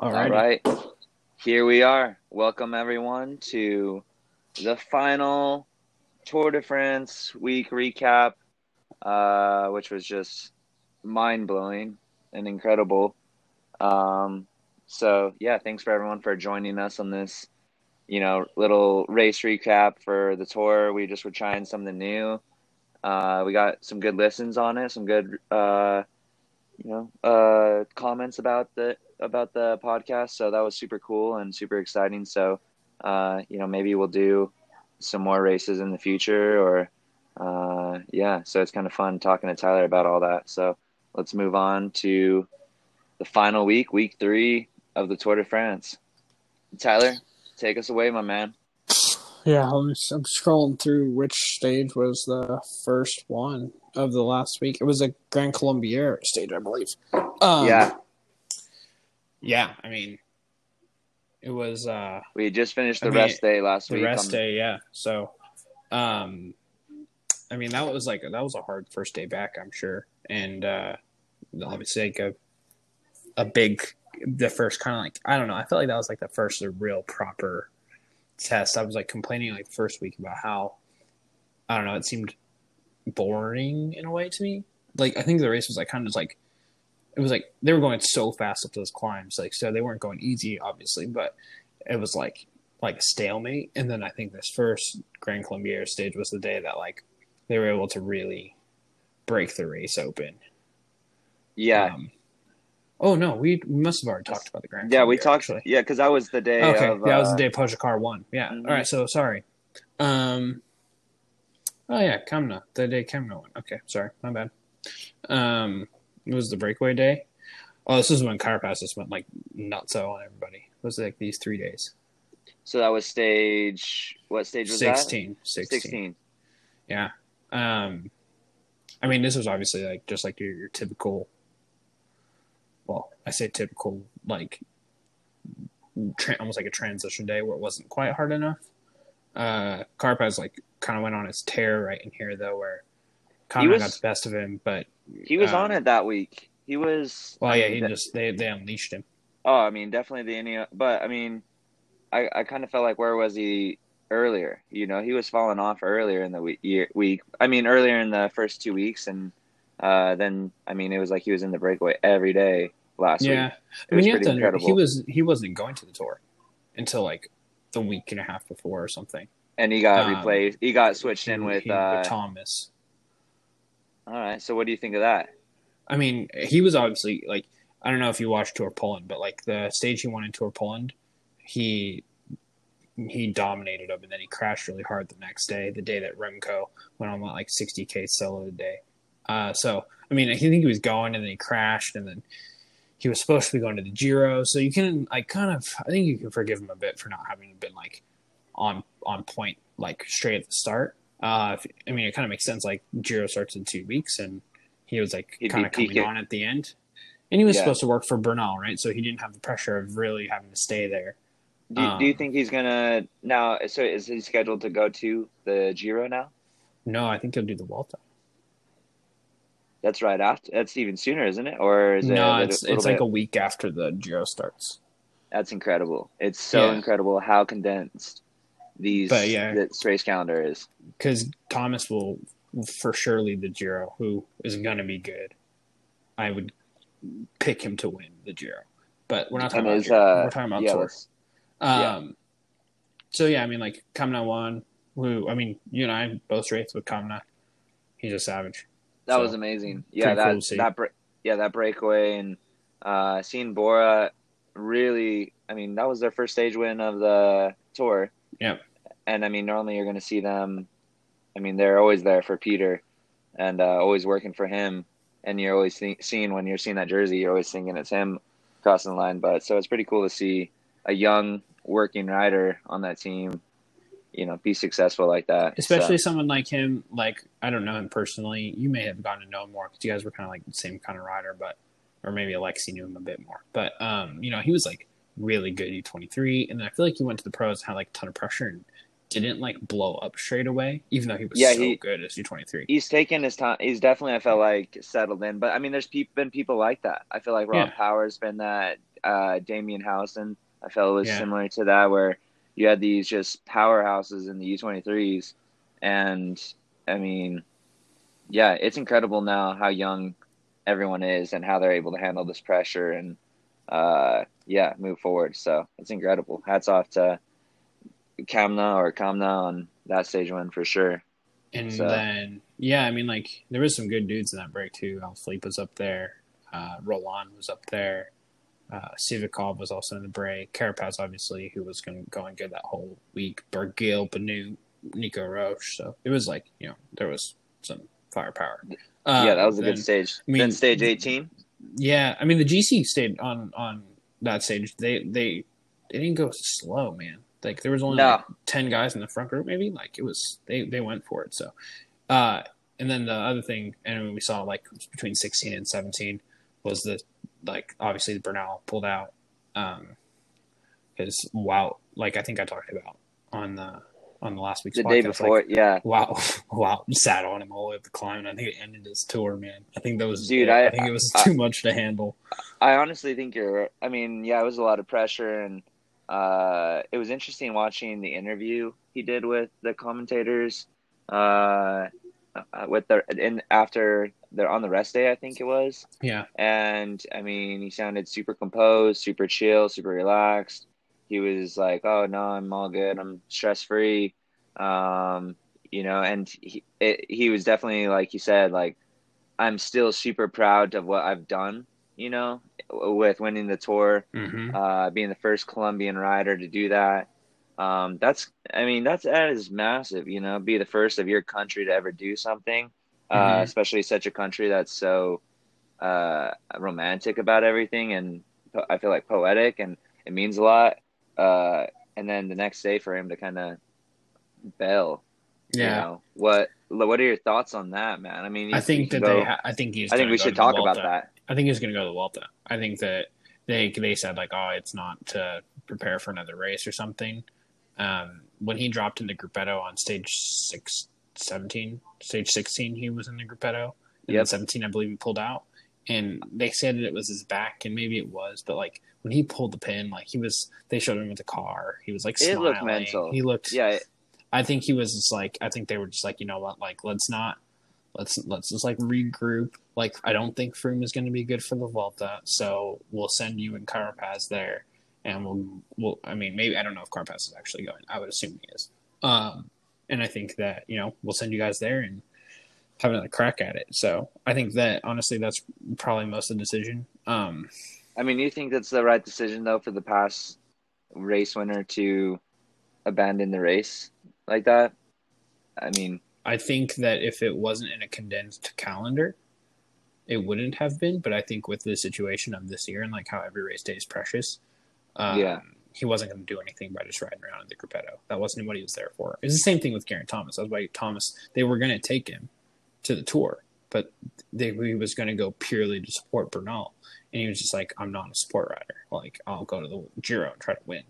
All All right. Here we are. Welcome, everyone, to the final Tour de France week recap, uh, which was just mind blowing and incredible. Um, so, yeah, thanks for everyone for joining us on this, you know, little race recap for the tour. We just were trying something new. Uh, we got some good listens on it, some good, uh, you know, uh, comments about the about the podcast. So that was super cool and super exciting. So, uh, you know, maybe we'll do some more races in the future or, uh, yeah. So it's kind of fun talking to Tyler about all that. So let's move on to the final week, week three of the Tour de France. Tyler, take us away, my man. Yeah, I'm, I'm scrolling through which stage was the first one of the last week. It was a Grand Colombier stage, I believe. Um, yeah, Yeah, I mean, it was uh, we just finished I the mean, rest day last the week. The rest on- day, yeah. So, um, I mean, that was like that was a hard first day back, I'm sure, and uh, obviously like a a big the first kind of like I don't know. I felt like that was like the first real proper test. I was like complaining like first week about how I don't know. It seemed boring in a way to me. Like I think the race was like kind of like it was like they were going so fast up those climbs, like so they weren't going easy, obviously, but it was like like a stalemate. And then I think this first Grand Colombier stage was the day that like they were able to really break the race open. yeah, Um, oh no, we, we must have already talked about the Grand. yeah, we talked. Actually. Yeah, because that was the day. Okay, of, yeah, that was uh, the day Pogacar won. Yeah. Mhm. All right. So sorry. Um. Oh yeah, Kamna. The day Kamna won. Okay, sorry, my bad. Um, it was the breakaway day. Oh, this is when Carapaz just went like nuts on everybody. It was like these three days. So that was stage. What stage was that? 16, 16. 16. Yeah. Um, I mean, this was obviously like just like your, your typical. Well, I say typical, like tra- almost like a transition day where it wasn't quite hard enough. Uh, Carapaz like kind of went on his tear right in here though, where Connor was- got the best of him, but He was Um, on it that week. He was. well, yeah, he just they they unleashed him. Oh, I mean, definitely the Indiana. But I mean, I I kind of felt like where was he earlier? You know, he was falling off earlier in the week. Year, week. I mean, earlier in the first two weeks, and uh, then I mean, it was like he was in the breakaway every day last Yeah, week. I mean, was you have to. incredible. He was he wasn't going to the tour until like the week and a half before or something. And he got Um, replaced. He got switched in with. he- Uh, Thomas. All right. So what do you think of that? I mean, he was obviously like I don't know if you watched Tour Poland, but like the stage he won in Tour Poland, he he dominated him, and then he crashed really hard the next day, the day that Remco went on like 60k solo a day. Uh, so I mean, I think he was going, and then he crashed, and then he was supposed to be going to the Giro. So you can like kind of, I think you can forgive him a bit for not having been like on on point like straight at the start. Uh, I mean, it kind of makes sense. Like Giro starts in two weeks, and he was like kind of coming on at the end, and he was Yeah. supposed to work for Bernal, right? So he didn't have the pressure of really having to stay there. Do, do you Um, think he's gonna now? So is he scheduled to go to the Giro now? No, I think he'll do the Vuelta. That's right after. That's even sooner, isn't it? Or is it? no, a it's it's like bit- a week after the Giro starts. That's incredible. It's so Yeah. incredible how condensed these But, yeah. this race calendar is. because Thomas will for sure lead the Giro, who is going to be good. I would pick him to win the Giro, but we're not talking And about Giro. uh, we're talking about yeah, Tour. Um, yeah. so yeah, I mean, like Kamna won. Who I mean, you and I both raced with Kamna. He's a savage. that So, was amazing. Yeah, pretty cool that yeah that breakaway and uh, seeing Bora really. I mean, that was their first stage win of the tour. Yep. And I mean, normally you're going to see them. I mean, they're always there for Peter, and uh, always working for him. And you're always see- seeing when you're seeing that jersey, you're always thinking it's him crossing the line. But so it's pretty cool to see a young working rider on that team. You know, be successful like that. Especially So- someone like him. Like I don't know him personally. You may have gotten to know him more because you guys were kind of like the same kind of rider, but or maybe Alexi knew him a bit more. But um, you know, he was like really good at 23, and then I feel like he went to the pros and had like a ton of pressure and didn't like blow up straight away, even though he was Yeah, so he- good as U23. he's taken his time. He's definitely, I felt like, settled in. But I mean, there's pe- been people like that. I feel like Rob Yeah. Power's been that. uh, Damien Howson. I felt it was Yeah. similar to that, where you had these just powerhouses in the U23s, and I mean, yeah, it's incredible now how young everyone is and how they're able to handle this pressure and uh, yeah, move forward. So it's incredible. Hats off to Kamna or Kamna on that stage win for sure. And So- then, yeah, I mean, like there was some good dudes in that break too. Alaphilippe was up there. Uh, Rolland was up there. Uh, Sivakov was also in the break. Carapaz, obviously, who was going going good that whole week. Bergil, Banu, Nico Roche. So it was like you know there was some firepower. Uh, yeah, that was a then- good stage. I mean- then stage 18. Yeah, I mean the GC stayed on on that stage. They they they didn't go slow, man. Like there was only No. like ten guys in the front group, maybe. Like it was they they went for it. So, uh, and then the other thing, and we saw like between sixteen and seventeen was the like obviously the Bernal pulled out, um, because wow, like I think I talked about on the on the last week's The podcast, day like, before, yeah. Wow, wow, sat on him all the way up the climb. and I think it ended his tour, man. I think that was, Dude, I, I- think it was I- too much to handle. I honestly think you're. I mean, yeah, it was a lot of pressure, and uh, it was interesting watching the interview he did with the commentators. Uh, uh, with the in after they're on the rest day, I think it was. Yeah, And I mean, he sounded super composed, super chill, super relaxed. He was like, "Oh no, I'm all good. I'm stress free." Um, you know, and he it, he was definitely like you said, like I'm still super proud of what I've done. You know, with winning the tour, mm-hmm. uh, being the first Colombian rider to do that. Um, that's, I mean, that's that is massive. You know, be the first of your country to ever do something, uh, Mhm. especially such a country that's so uh, romantic about everything, and po- I feel like poetic, and it means a lot. Uh, and then the next day for him to kind of bail. you yeah. know? what what are your thoughts on that, man? I mean, I think that can they. Ha- I think he's. I think we should talk about that. I think he's going to go to the Vuelta. I think that they they said like, oh, it's not to prepare for another race or something. Um, when he dropped into Gruppetto on stage six, 17, stage sixteen, he was in the Gruppetto. And Yep. seventeen, I believe, he pulled out. And they said that it was his back, and maybe it was, but like when he pulled the pin, like he was, they showed him with the car. He was like It smiling. looked mental. He looked, Yeah, it- I think he was just like I think they were just like you know what like let's not let's let's just like regroup. Like I don't think Froome is going to be good for the Vuelta so we'll send you and Carapaz there and we'll we'll I mean maybe I don't know if Carapaz is actually going. I would assume he is. Um and I think that you know we'll send you guys there and have another crack at it. So I think that honestly that's probably most of the decision. Um I mean, you think that's the right decision though for the past race winner to abandon the race like that? I mean, I think that if it wasn't in a condensed calendar, it wouldn't have been. But I think with the situation of this year and like how every race day is precious, um, Yeah. he wasn't going to do anything by just riding around in the Gruppetto. That wasn't what he was there for. It's the same thing with Geraint Thomas. That's why Thomas they were going to take him to the tour, but they, he was going to go purely to support Bernal, and he was just like, "I'm not a support rider. Like I'll go to the Giro and try to win."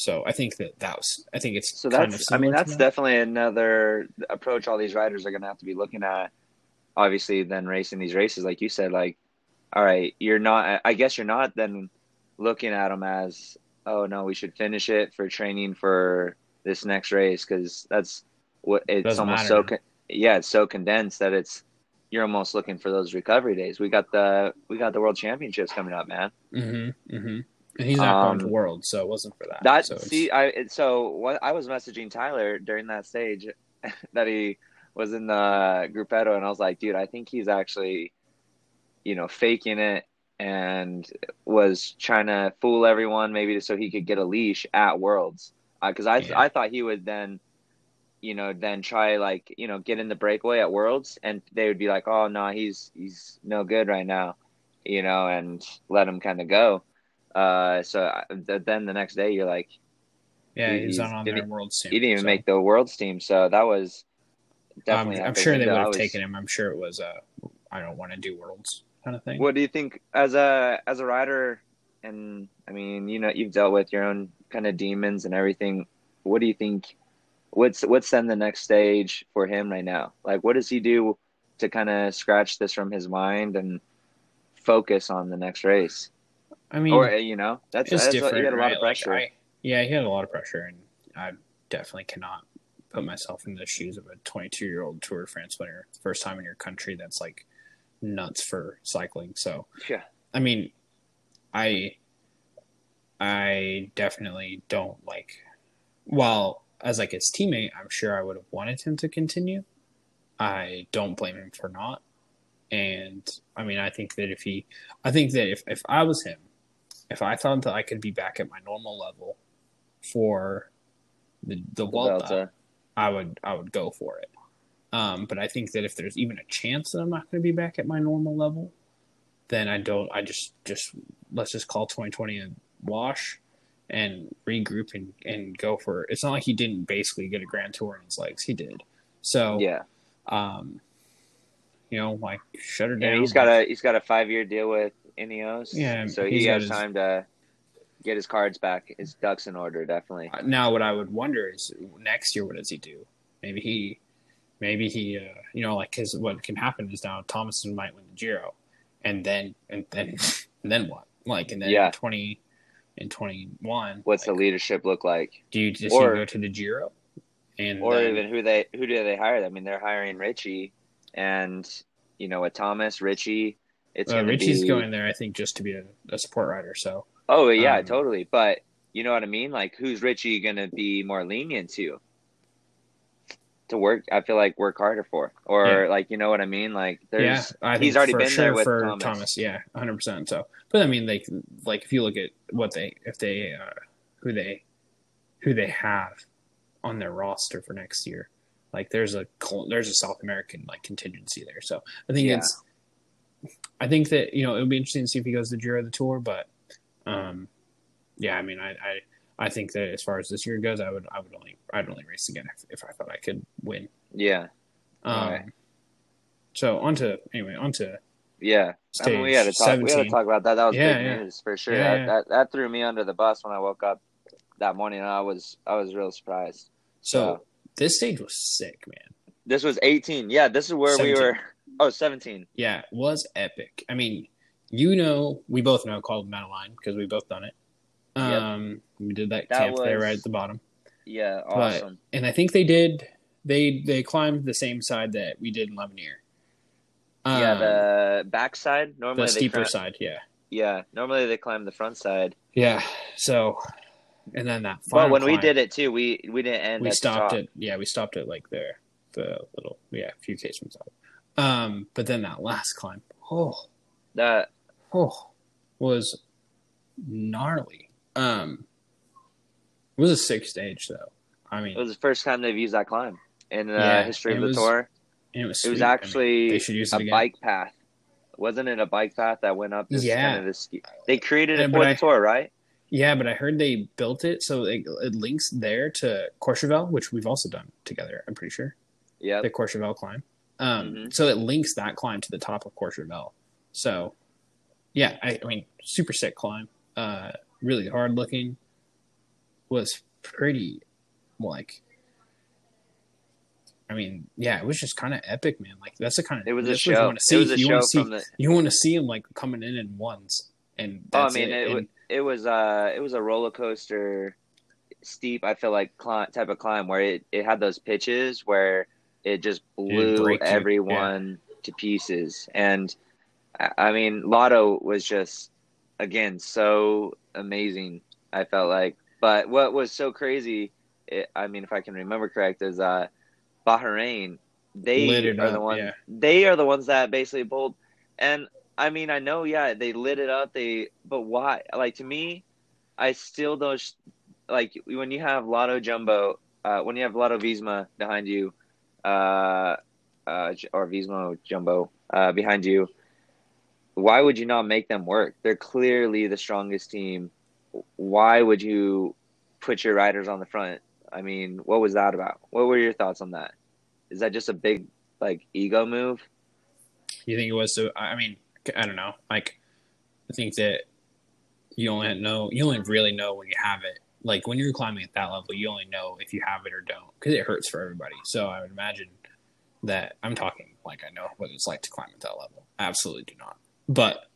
So I think that that was. I think it's so kind of that's I mean that's that. definitely another approach all these riders are going to have to be looking at. Obviously, then racing these races, like you said, like, all right, you're not. I guess you're not then looking at them as, oh no, we should finish it for training for this next race because that's what it's Doesn't almost matter so. Con- yeah, it's so condensed that it's you're almost looking for those recovery days. We got the we got the World Championships coming up, man. Mm-hmm. Mm-hmm. And he's not going to Um, World, so it wasn't for that. That so see, I it, so what I was messaging Tyler during that stage that he was in the gruppetto, and I was like, dude, I think he's actually, you know, faking it and was trying to fool everyone, maybe so he could get a leash at Worlds, because I Yeah. I thought he would then, you know, then try like you know get in the breakaway at Worlds, and they would be like, oh no, he's he's no good right now, you know, and let him kind of go. Uh, so I- th- then the next day you're like, yeah, he- he's not he's- on their he- World team. he didn't even so, make the world's team, so that was um, definitely. I'm sure they would have taken him. I'm sure it was a I don't want to do Worlds kind of thing. What do you think as a as a rider? And I mean, you know, you've dealt with your own kind of demons and everything. What do you think? What's what's then the next stage for him right now? Like, what does he do to kind of scratch this from his mind and focus on the next race? I mean, or you know, that's, that's different. you got a lot right? of pressure. Like, I, yeah, he had a lot of pressure, and I definitely cannot put myself in the shoes of a 22 year old Tour de France winner, first time in your country. That's like nuts for cycling. So, yeah, I mean, I I definitely don't like. While as like his teammate, I'm sure I would have wanted him to continue. I don't blame him for not. And I mean, I think that if he, I think that if, if I was him, if I thought that I could be back at my normal level for the the Vuelta. I would I would go for it. Um, but I think that if there's even a chance that I'm not going to be back at my normal level, then I don't. I just just let's just call 2020 a wash and regroup and and go for. It. It's not like he didn't basically get a grand tour in his legs. He did. So Yeah, um, you know, like shut her and down. he's got a he's got a five year deal with Ineos. Yeah, so he has his- time to get his cards back, his ducks in order. Definitely. now what I would wonder is next year what does he do? Maybe he, maybe he, uh, you know, like because what can happen is now Thomason might win the Giro, and then and then and then what? Like and then Yeah. twenty and twenty one, What's the leadership look like? do you just or- go to the Giro? And or then- even who they who do they hire? I mean, they're hiring Richie, and you know, with Thomas, Richie. It's uh, Richie's be, going there, I think, just to be a, a support rider. So Oh yeah, um, totally. But you know what I mean? Like, who's Richie gonna be more lenient to? To work, I feel like work harder for, or Yeah. like you know what I mean. Like, there's yeah, he's already been sure there with for Thomas. Yeah, hundred percent. So, but I mean, like, like if you look at what they, if they, uh, who they, who they have on their roster for next year, like there's a there's a South American like contingency there. So I think Yeah. it's, I think that you know it would be interesting to see if he goes the Giro of the Tour, but, um, yeah, I mean, I, I, I think that as far as this year goes, I would, I would only, I'd only race again if, if I thought I could win. yeah, Um, Alright. So on to anyway, on to yeah. stage I mean, we had to talk. We had to talk about that. That was Yeah, big yeah. news for sure. Yeah, that, that that threw me under the bus when I woke up that morning. And I was I was real surprised. So this stage was sick, man. This was 18. Yeah, this is where 17. we were. Oh, 17. Yeah, it was epic. I mean, you know, we both know Col Madeleine because we both done it. Yep. Um, we did that, That camp there right at the bottom, Yeah, But- awesome. and I think they did. They they climbed the same side that we did in yeah, Um, the backside. Normally the steeper climb, side, yeah, Yeah, normally they climb the front side. yeah. So, and then that But when we did it too, we we didn't end. we stopped top. it. Yeah, we stopped it like there, the little yeah, a few k's from top. Um, but then that last climb, oh, That oh, was gnarly. Um, it was a sick stage though. I mean, it was the first time they've used that climb in the Yeah, history of the was tour. it was. It was sweet. I mean, actually they should use it a bike path. Wasn't it a bike path that went up this Yeah. kind of this? They created it for I- the tour, right? Yeah, but I heard they built it so it, it links there to Courchevel, which we've also done together. I'm pretty sure Yeah. the Courchevel climb. Um, Mhm. so it links that climb to the top of Courchevel. So, yeah, I, I mean, super sick climb. Uh, really hard looking. Was pretty, like, I mean, yeah, it was just kind of epic, man. Like that's the kind of It was a what you wanna see. was you want to see the. you want to see him like coming in in ones, and Oh, I mean, it. it, And- wa- it was uh it was a roller coaster, steep. I feel like climb, type of climb where it, it had those pitches where it just blew break you, yeah. everyone to pieces. And I, mean, Lotto was just again so amazing. I felt like, but what was so crazy? It, I mean, if I can remember correct, is uh Bahrain. They are up, the ones. yeah. They are the ones that basically pulled. And I mean, I know, yeah, they lit it up. They, but why? Like to me, I still don't like when you have Lotto Jumbo, uh, when you have Lotto Visma behind you, uh, uh, or Visma Jumbo uh, behind you. Why would you not make them work? They're clearly the strongest team. Why would you put your riders on the front? I mean, what was that about? What were your thoughts on that? Is that just a big like ego move? You think it was so? I mean, I don't know. Like, I think that you only know you only really know when you have it. Like when you're climbing at that level, you only know if you have it or don't because it hurts for everybody. So I would imagine that I'm talking like I know what it's like to climb at that level. I absolutely do not. But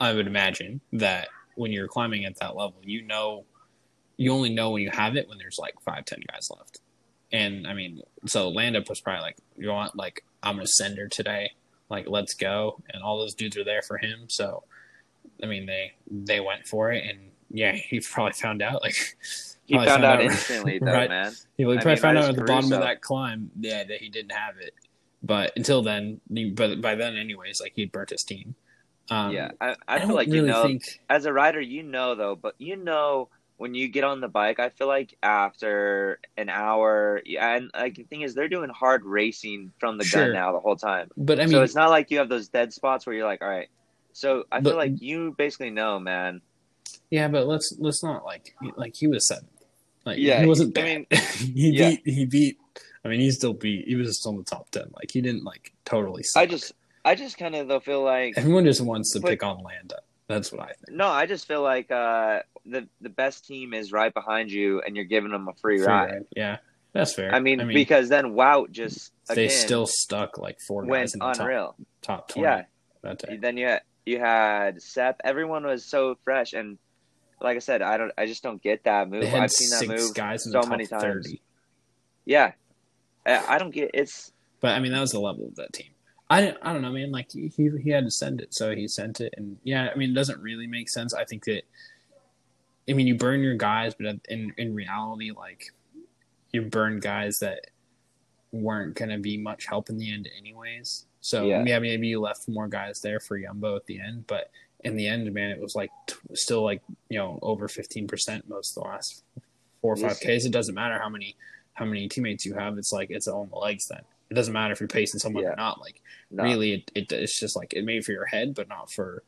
I would imagine that when you're climbing at that level, you know, you only know when you have it when there's like five, ten guys left. And I mean, so Landa was probably like, you want like I'm gonna send her today, like let's go, and all those dudes are there for him. So, I mean, they they went for it, and yeah, he probably found out like He probably found out right- instantly, though, right. man. He probably mean, found out at the bottom of that climb, yeah, that he didn't have it. But until then, but by then, anyways, like he'd burnt his team. Um, yeah, I, I, I, feel like really you know, think. as a rider, you know though, but you know when you get on the bike, I feel like after an hour, yeah, and like the thing is, they're doing hard racing from the Sure. gun now the whole time. But I mean, so it's not like you have those dead spots where you're like, all right. So I But- feel like you basically know, man. Yeah, but let's let's not like like he was seventh. Like Yeah, he wasn't I mean, he yeah. beat he beat. I mean, he still beat. He was still in the top ten. Like he didn't like totally. Suck. I just, I just kind of though feel like everyone just wants to But- pick on Landa. That's what I think. no, I just feel like uh, the the best team is right behind you, and you're giving them a free, Free ride. ride. Yeah, that's fair. I mean, because then Wout just they again, still stuck like four went guys in the top, unreal. top twenty. Yeah, that day. then you had, you had Sepp. Everyone was so fresh, and like I said, I don't, I just don't get that move. I've seen that move guys so many times. thirty. Yeah, I, I don't get. It's But I mean, that was the level of that team. I don't, I don't know, man. Like he, he had to send it, so he sent it, and yeah, I mean, it doesn't really make sense. I think that, I mean, you burn your guys, but in in reality, like you burn guys that weren't gonna be much help in the end, anyways. So Yeah. yeah, maybe you left more guys there for Yumbo at the end, but in the end, man, it was like t- still like you know over fifteen percent most of the last four or five Ks. It doesn't matter how many how many teammates you have. It's like it's on the legs then. It doesn't matter if you're pacing someone Yeah. or not. Like no, really, it, it it's just like it made for your head, but not for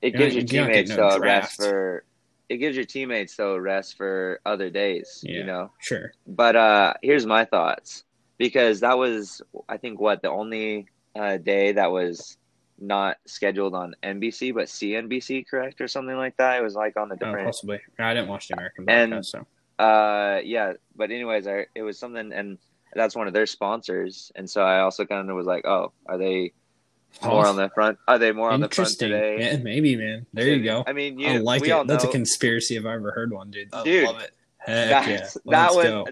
it gives your teammates no though a rest for. It gives your teammates though a rest for other days. Yeah. You know. sure. But uh here's my thoughts because that was I think what the only uh, day that was not scheduled on NBC but CNBC correct or something like that. It was like on a Oh, different possibly. I didn't watch the American And- broadcast, so uh yeah, but anyways, I it was something and that's one of their sponsors and so I also kind of was like, "Oh, are they more on the front? Are they more on the front interesting. today?" Yeah, maybe, man. There you go. I mean, you I like we it. all That's a conspiracy if I ever heard one, dude. I Dude, love it. Heck yeah. that Let's was go.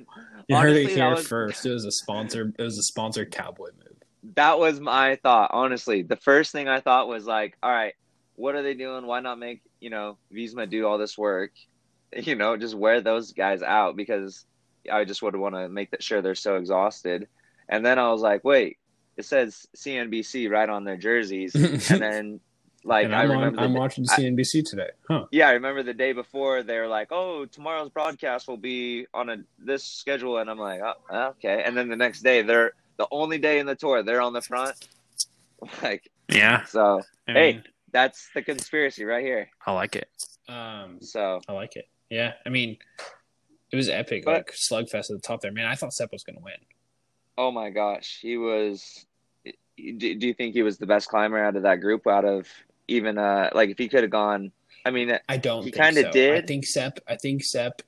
You heard it here was- first. It was a sponsor. It was a sponsored cowboy move. That was my thought honestly. The first thing i thought was like all right what are they doing? Why not make you know visma do all this work? You know just wear those guys out because i just would want to make that sure they're so exhausted. And then i was like wait it says cnbc right on their jerseys. And then like i I'm, remember on, I'm the, watching I- CNBC today. Huh. yeah i remember the day before they were like oh tomorrow's broadcast will be on a this schedule. And i'm like oh, okay. And then the next day they're the only day in the tour they're on the front like Yeah. so I Hey. that's the conspiracy right here. I like it. Um, So I like it. Yeah. I mean, it was epic. But- like slugfest at the top there, man. I thought Sepp was going to win. oh my gosh, he was do, do you think he was the best climber out of that group out of even uh like if he could have gone I mean I don't. He kinda so. I think Sepp. I think Sepp.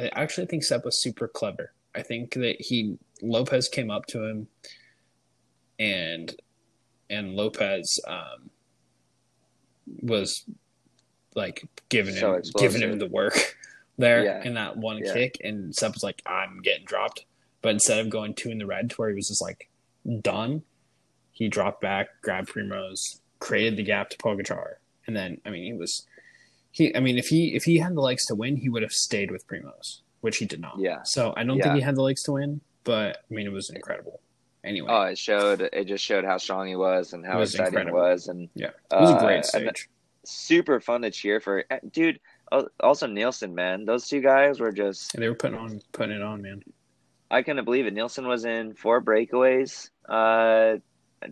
I actually think Sepp was super clever. I think that he Lopez came up to him, and and Lopez um, was like giving So him giving him the work there Yeah. in that one Yeah. kick, and Sepp was like, "I'm getting dropped," but instead of going two in the red to where he was just like done, he dropped back, grabbed Primoz, created the gap to Pogacar, and then I mean he was he I mean if he if he had the legs to win, he would have stayed with Primoz, which he did not. Yeah. So I don't Yeah. think he had the legs to win, but I mean it was incredible. Anyway, oh it showed it just showed how strong he was and how exciting incredible. it was and yeah, it was a uh, great stage. super fun to cheer for. Uh, Dude, also Neilson, man. Those two guys were just And they were putting on putting it on, man. I couldn't believe it. Neilson was in four breakaways uh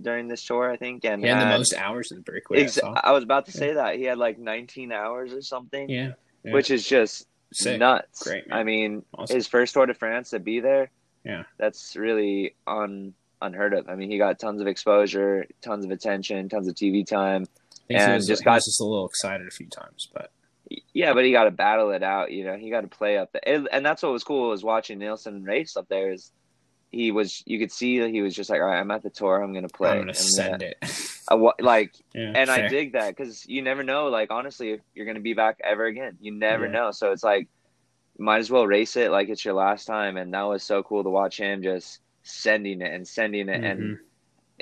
during this tour, I think, and He had the most hours in the breakaway. Ex- I. I was about to say that he had like 19 hours or something, Yeah, yeah. which is just Sick. nuts. Great, man. I mean, Awesome. his first Tour de France to be there, Yeah. that's really un unheard of. I mean, he got tons of exposure, tons of attention, tons of TV time. And was, just got- just a little excited a few times, but Yeah, but he got to battle it out. You know, he got to play up there, and, and that's what was cool was watching Neilson race up there. Is he was you could see that he was just like, all right, I'm at the tour, I'm gonna play. I'm gonna And, send uh, it. I like, Yeah, and I dig that because you never know. Like, honestly, if you're gonna be back ever again, you never Yeah. know. So it's like, might as well race it like it's your last time. And that was so cool to watch him just sending it and sending it, and Mhm.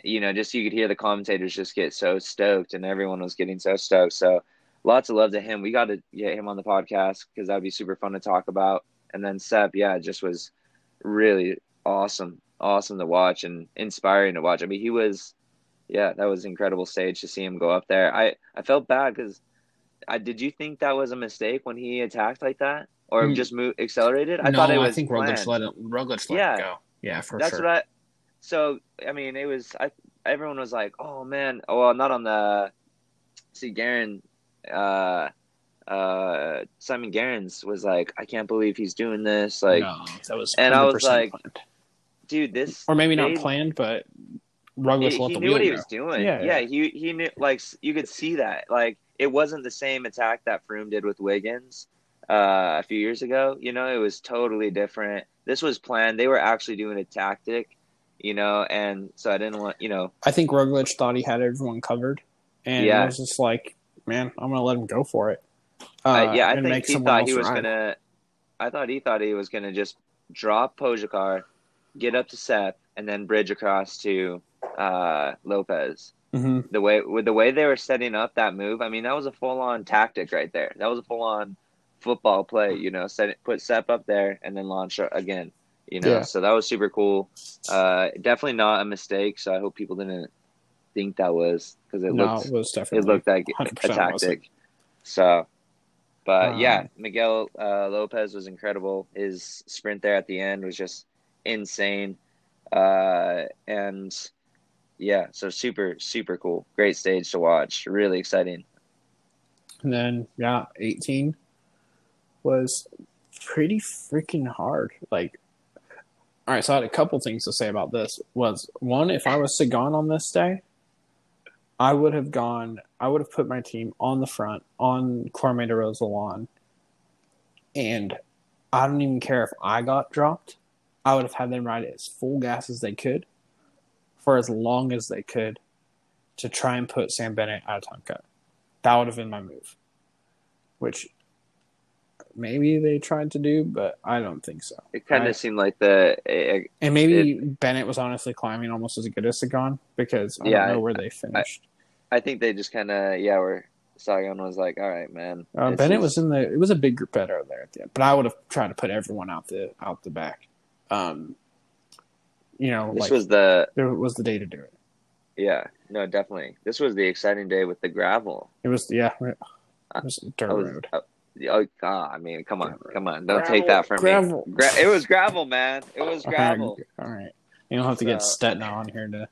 you know, just you could hear the commentators just get so stoked, and everyone was getting so stoked. So lots of love to him. We got to get him on the podcast because that'd be super fun to talk about. And then Sepp, yeah, it just was really awesome, awesome to watch and inspiring to watch. I mean, he was, yeah, that was incredible stage to see him go up there. I I felt bad because I did you think that was a mistake when he attacked like that or Mm. just moved accelerated? I no, thought it was I think planned. Roglic let it. Roglic let Yeah. it go. Yeah, for That's sure. what I. So I mean, it was. I everyone was like, "Oh man!" Oh, well, not on the. See, Garen, uh, uh, Simon Gerrans was like, "I can't believe he's doing this." Like, no, that was and I was like, planned. dude, this or maybe not they- planned, but he, let he the knew what he go. was doing. Yeah, Yeah, yeah. he he knew. Like, you could see that. Like, it wasn't the same attack that Froome did with Wiggins uh, a few years ago. You know, it was totally different. This was planned. They were actually doing a tactic. You know, and so I didn't want. You know, I think Roglic thought he had everyone covered, and Yeah. it was just like, man, I'm gonna let him go for it. Uh, Uh, yeah, I think he thought he was ride. gonna. I thought he thought he was gonna just drop Pogacar, get up to Sepp, and then bridge across to uh, Lopez. Mhm. The way with the way they were setting up that move, I mean, that was a full on tactic right there. That was a full on football play. You know, set it, put Sepp up there and then launch again. You know, Yeah. so that was super cool. Uh, definitely not a mistake. So I hope people didn't think that was because it No, looked it was it looked like a 100% wasn't. tactic. So, but Um, yeah, Miguel uh, Lopez was incredible. His sprint there at the end was just insane. Uh, and yeah, so super, super cool. Great stage to watch. Really exciting. And then yeah, 18 was pretty freaking hard. Like, all right, so I had a couple things to say about this. Was one, if I was Sagan on this day, I would have gone. I would have put my team on the front on Cormet de Roselend, and I don't even care if I got dropped. I would have had them ride as full gas as they could, for as long as they could, to try and put Sam Bennett out of time cut. That would have been my move. Which maybe they tried to do, but I don't think so. It kind of Right. seemed like the uh, And maybe Bennett was honestly climbing almost as good as Sagan because I Yeah, don't know where they finished. I think they just kind of yeah, where Sagan was like, all right, man. uh, Bennett is- was in the. It was a big group better there at the end, but I would have tried to put everyone out the out the back. Um, you know, This like was the there was the day to do it. yeah, no, definitely. This was the exciting day with the gravel. It was yeah, it was a dirt I was, road. uh, oh God! I mean, come on, Gravel. come on! Don't Gravel, take that from gravel. me. Gra- it was gravel, man. It was gravel. All right, you don't have to get Stetna on here to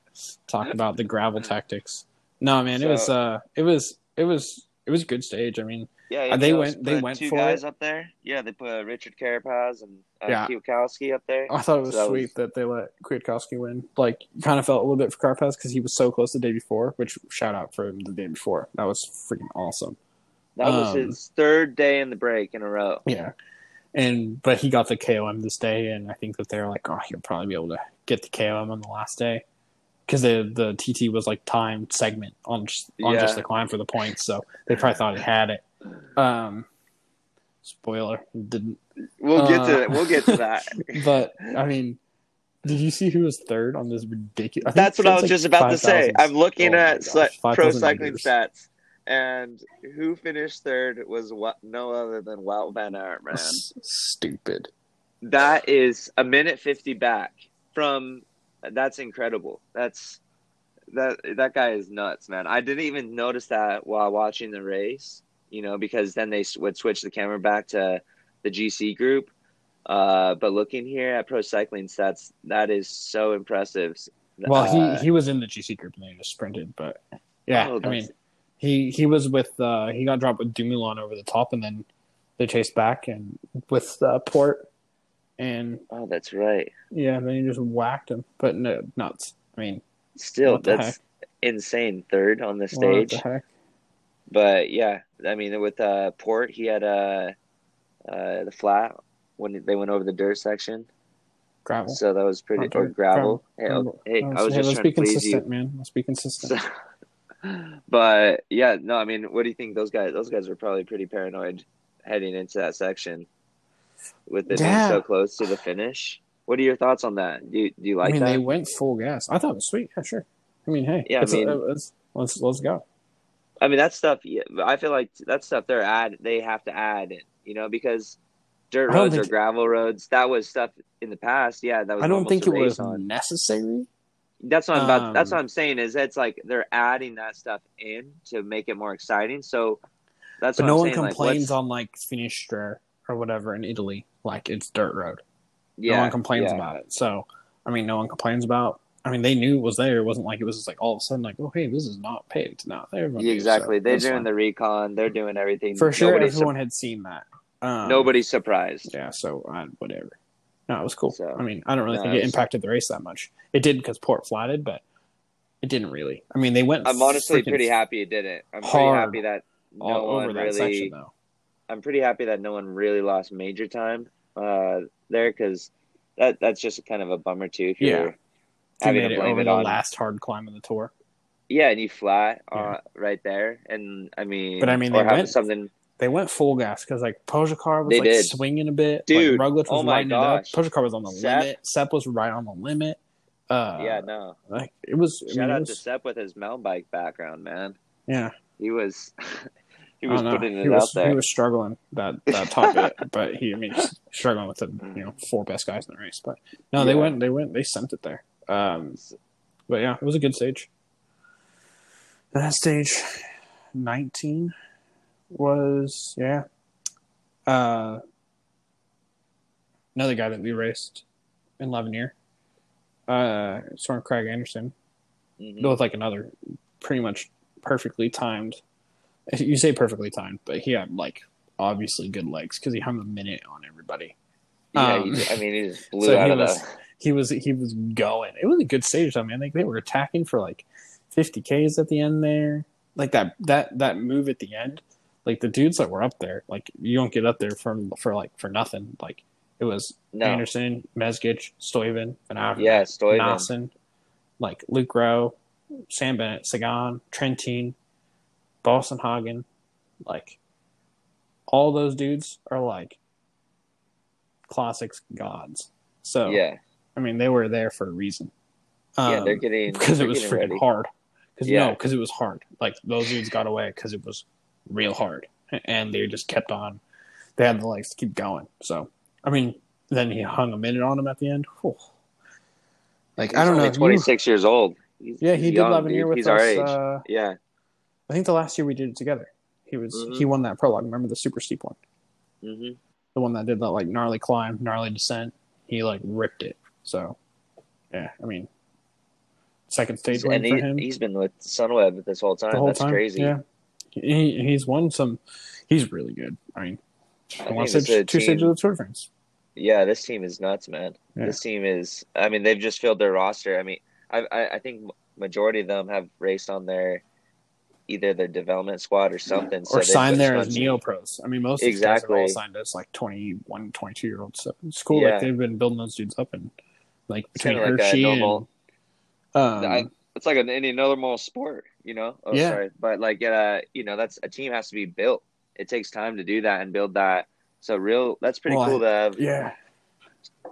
talk about the gravel tactics. No, man, it was uh, it was it was it was a good stage. I mean, Yeah, Uh, they you know, went- they put went two for guys it. up there. Yeah, they put uh, Richard Carapaz and uh, Yeah. Kwiatkowski up there. I thought it was So that sweet was- that they let Kwiatkowski win. Like, kind of felt a little bit for Carapaz because he was so close the day before. Which shout out for him the day before. That was freaking awesome. That was um, his third day in the break in a row. Yeah, and but he got the KOM this day, and I think that they're like, oh, he'll probably be able to get the KOM on the last day because the the TT was like timed segment on just, on Yeah. just the climb for the points, so they probably thought he had it. Um, spoiler, didn't. We'll get to Uh, that. We'll get to that. But I mean, did you see who was third on this ridiculous? That's what I was just about to say. I'm looking Oh at gosh, pro cycling meters. stats, and who finished third was what, no other than Wout Van Aert, man. Stupid. That is a minute fifty back from. That's incredible. That's that that guy is nuts, man. I didn't even notice that while watching the race, you know, because then they would switch the camera back to the GC group. Uh, but looking here at pro cycling stats, that is so impressive. Well, Uh, he he was in the GC group and they just sprinted, but yeah, Oh, I mean, that's- he he was with uh he got dropped with Dumoulin over the top, and then they chased back and with uh, Porte, and oh, that's right. yeah, then he just whacked him. But no, nuts. I mean, Still, What that's insane. Third on the what stage. the heck? But yeah, I mean, with uh, Porte, he had uh, uh, the flat when they went over the dirt section, Gravel. so that was pretty or gravel. gravel. Hey, oh, hey, I was hey, just let's trying be to please you. consistent, man. Let's be consistent. So, but yeah, no, I mean, what do you think? Those guys, those guys were probably pretty paranoid heading into that section with it Yeah. being so close to the finish. What are your thoughts on that? Do you, do you like I mean, that? they went full gas. I thought it was sweet. Yeah, sure. I mean, hey, Yeah, I mean- uh, let's let's let's go. I mean, that stuff. Yeah, I feel like that stuff they're add. They have to add it, you know, because dirt roads or gravel roads. That was stuff in the past. Yeah, that was. I don't think it was on. necessary. That's what I'm about. that's Um, what I'm saying. Is it's like they're adding that stuff in to make it more exciting. So that's But no one saying. complains like, on like Finestre or whatever in Italy, like it's dirt road. Yeah, no one complains yeah. about it. So, I mean, no one complains about. I mean, they knew it was there. It wasn't like it was just like all of a sudden, like, oh, hey, this is not paved. No, everyone Yeah, exactly. They're doing fine. the recon. They're doing everything. for sure. Nobody's, everyone had seen that. Um, nobody's surprised. Yeah. So uh, whatever. No, it was cool. So, I mean, I don't really no, think it it's- impacted the race that much. It did because Porte flatted, but it didn't really. I mean, they went. I'm honestly pretty happy it didn't. I'm pretty happy that no one over that really. section though. I'm pretty happy that no one really lost major time uh, there because that that's just kind of a bummer too. If Yeah. you're having to it blame over it the last hard climb of the tour. yeah, and you flat uh, Yeah. right there, and I mean, But I mean, they went- something. They went full gas because like Pogacar was They like did. swinging a bit. Dude, like, Roglic was oh my lighting it up. gosh. Pogacar was on the Sepp- limit. Sepp was right on the limit. Uh, yeah, no. like it was. I Shout mean, it out was- to Sepp with his mountain bike background, man. Yeah, He was he was putting it he was, out there. He was struggling that that top bit, but he, I mean, struggling with the you know four best guys in the race. But no, they went, they went, they sent it there. Um, but yeah, it was a good stage. That stage, nineteen, was yeah. Uh, another guy that we raced in l'Avenir, uh, Soren Kragh Andersen, Mhm. with like another pretty much perfectly timed. You say perfectly timed, but he had like obviously good legs because he hung a minute on everybody. Yeah, um, I mean, he just blew so out he of was- the. He was he was going. It was a good stage though, man. Like they were attacking for like fifty Ks at the end there. Like that that that move at the end. Like the dudes that were up there, like you don't get up there from for like for nothing. Like it was No, Andersen, Mezgec, Stuyven, Van yeah, Stuyven. Nassen, like Luke Rowe, Sam Bennett, Sagan, Trentin, Boasson Hagen, like all those dudes are like classics gods. So Yeah, I mean they were there for a reason. yeah, Um, they're getting because it was freaking ready. hard. Because Yeah. no, because it was hard. Like those dudes got away because it was real hard, and they just kept on. They had the legs to keep going. So I mean, then he hung a minute on him at the end. Whew. Like He's I don't only know. if you- 26 years old. He's, yeah, he he's did young, eleven year with He's us. our age. Uh, yeah, I think the last year we did it together. He was Mhm. he won that prologue. Remember the super steep one, hmm the one that did that like gnarly climb, gnarly descent. He like ripped it. So yeah, I mean, second stage win and for he, him. he's been with Sunweb this whole time. whole That's time. crazy. Yeah, he he's won some. He's really good. I mean, I I want to say two team- stages of Tour de France. Yeah, this team is nuts, man. Yeah. This team is. I mean, they've just filled their roster. I mean, I I, I think majority of them have raced on their either their development squad or something. so or they've signed there as to- neo pros. I mean, most of these guys are all signed as like 21, 22 year olds. So it's cool. Yeah. Like they've been building those dudes up and like between like Hirschi normal- and um, I- It's like an, any normal sport, you know. Oh, Yeah. sorry, but like uh, you know, that's a team has to be built. It takes time to do that and build that. So real, that's pretty Well, cool to have yeah,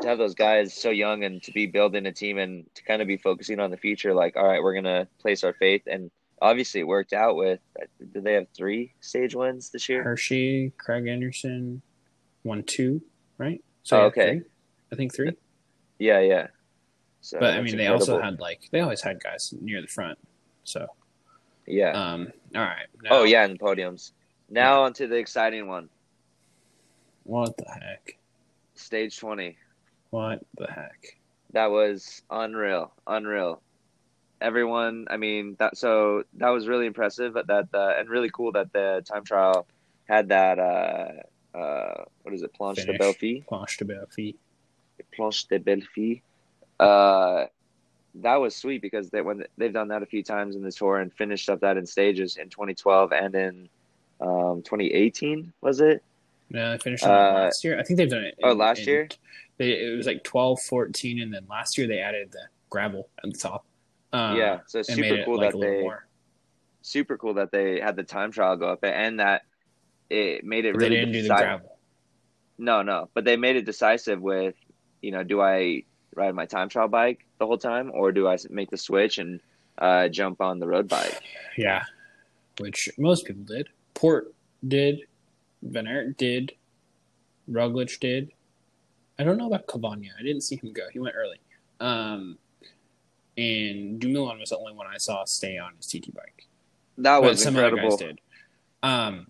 to have those guys so young and to be building a team and to kind of be focusing on the future. Like, all right, we're gonna place our faith, and obviously it worked out. With did they have three stage wins this year? Hirschi, Kragh Andersen, won two, right? Oh, okay. three. I think three. Yeah, yeah. So But I that's mean, they also had like they always had guys near the front. So yeah. um, all right. Now, oh yeah, and podiums. Now onto the exciting one, What the heck? stage twenty. What the heck? That was unreal, unreal. Everyone, I mean, that so that was really impressive. But that uh, and really cool that the time trial had that. Uh, uh, what is it? Planche des Belles Filles. Planche des Belles Filles. Planche de Belfi. Uh, that was sweet because they when they've done that a few times in the tour and finished up that in stages in 2012 and in um, 2018 was it? No, they finished Uh, last year. I think they've done it. oh, last year? They, it was like 12, 14, and then last year they added the gravel at the top. Um, yeah, so super cool like that they more. super cool that they had the time trial go up and that it made it But really they didn't do the decisive. gravel. No, no, but they made it decisive with, you know, do I ride my time trial bike the whole time or do I make the switch and uh, jump on the road bike? Yeah, which most people did. Porte did, Van Aert did, Roglic did. I don't know about Cavagna. I didn't see him go. He went early. Um, and Dumoulin was the only one I saw stay on his TT bike. That But was some other incredible. guys did. Um,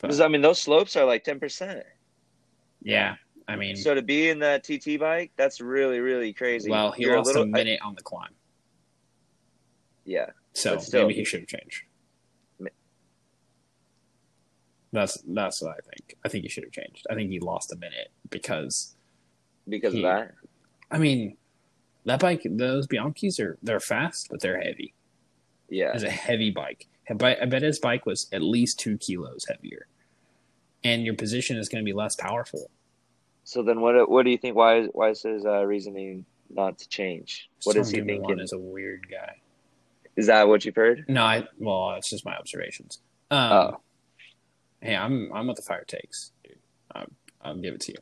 Because I mean, those slopes are like ten percent. yeah, I mean, So to be in that TT bike, that's really really crazy. well, he You're lost a, little- I- minute on the climb, yeah, so still- maybe he should have changed. That's that's what I think. I think he should have changed. I think he lost a minute because because He- of that. I mean, that bike, those Bianchis are they're fast, but they're heavy. Yeah, It's a heavy bike. I bet his bike was at least two kilos heavier, and your position is going to be less powerful. So then, what what do you think? Why is why is his uh, reasoning not to change? What is he thinking? Is a weird guy. Is that what you've heard? No, I well, it's just my observations. Um, Oh. hey, I'm I'm with the fire takes, dude. I'll, I'll give it to you.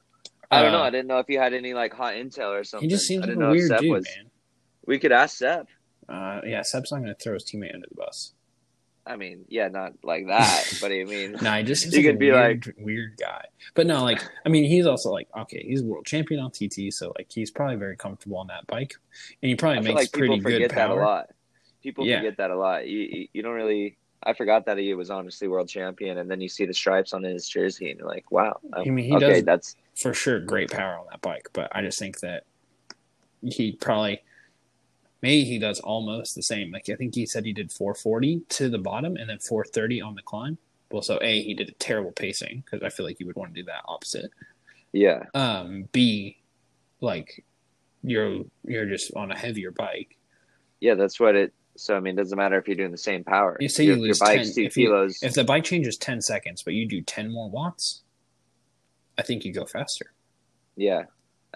I don't know. Uh, I didn't know if you had any like hot intel or something. He just seems like a weird dude, was. man. We could ask Sepp. Uh, yeah, Sepp's not going to throw his teammate under the bus. I mean, yeah, not like that, but I mean, No, he just You like could be weird, weird guy. But no, like I mean, he's also like okay, he's world champion on TT, so like he's probably very comfortable on that bike, and he probably makes like people pretty good forget that a lot. People Yeah. forget that a lot. You, you you don't really. I forgot that he was honestly world champion, and then you see the stripes on his jersey, and you're like, wow. I mean, he okay, does that's for sure great power on that bike, but I just think that he probably maybe he does almost the same. Like I think he said he did 440 to the bottom and then 430 on the climb. Well, so a he did a terrible pacing because I feel like you would want to do that opposite. yeah, Um, B, like you're you're just on a heavier bike. yeah. That's what it. So I mean, it doesn't matter if you're doing the same power. You say your, you your lose bike's 10 two if you- kilos. If the bike changes 10 seconds, but you do 10 more watts, I think you go faster. yeah,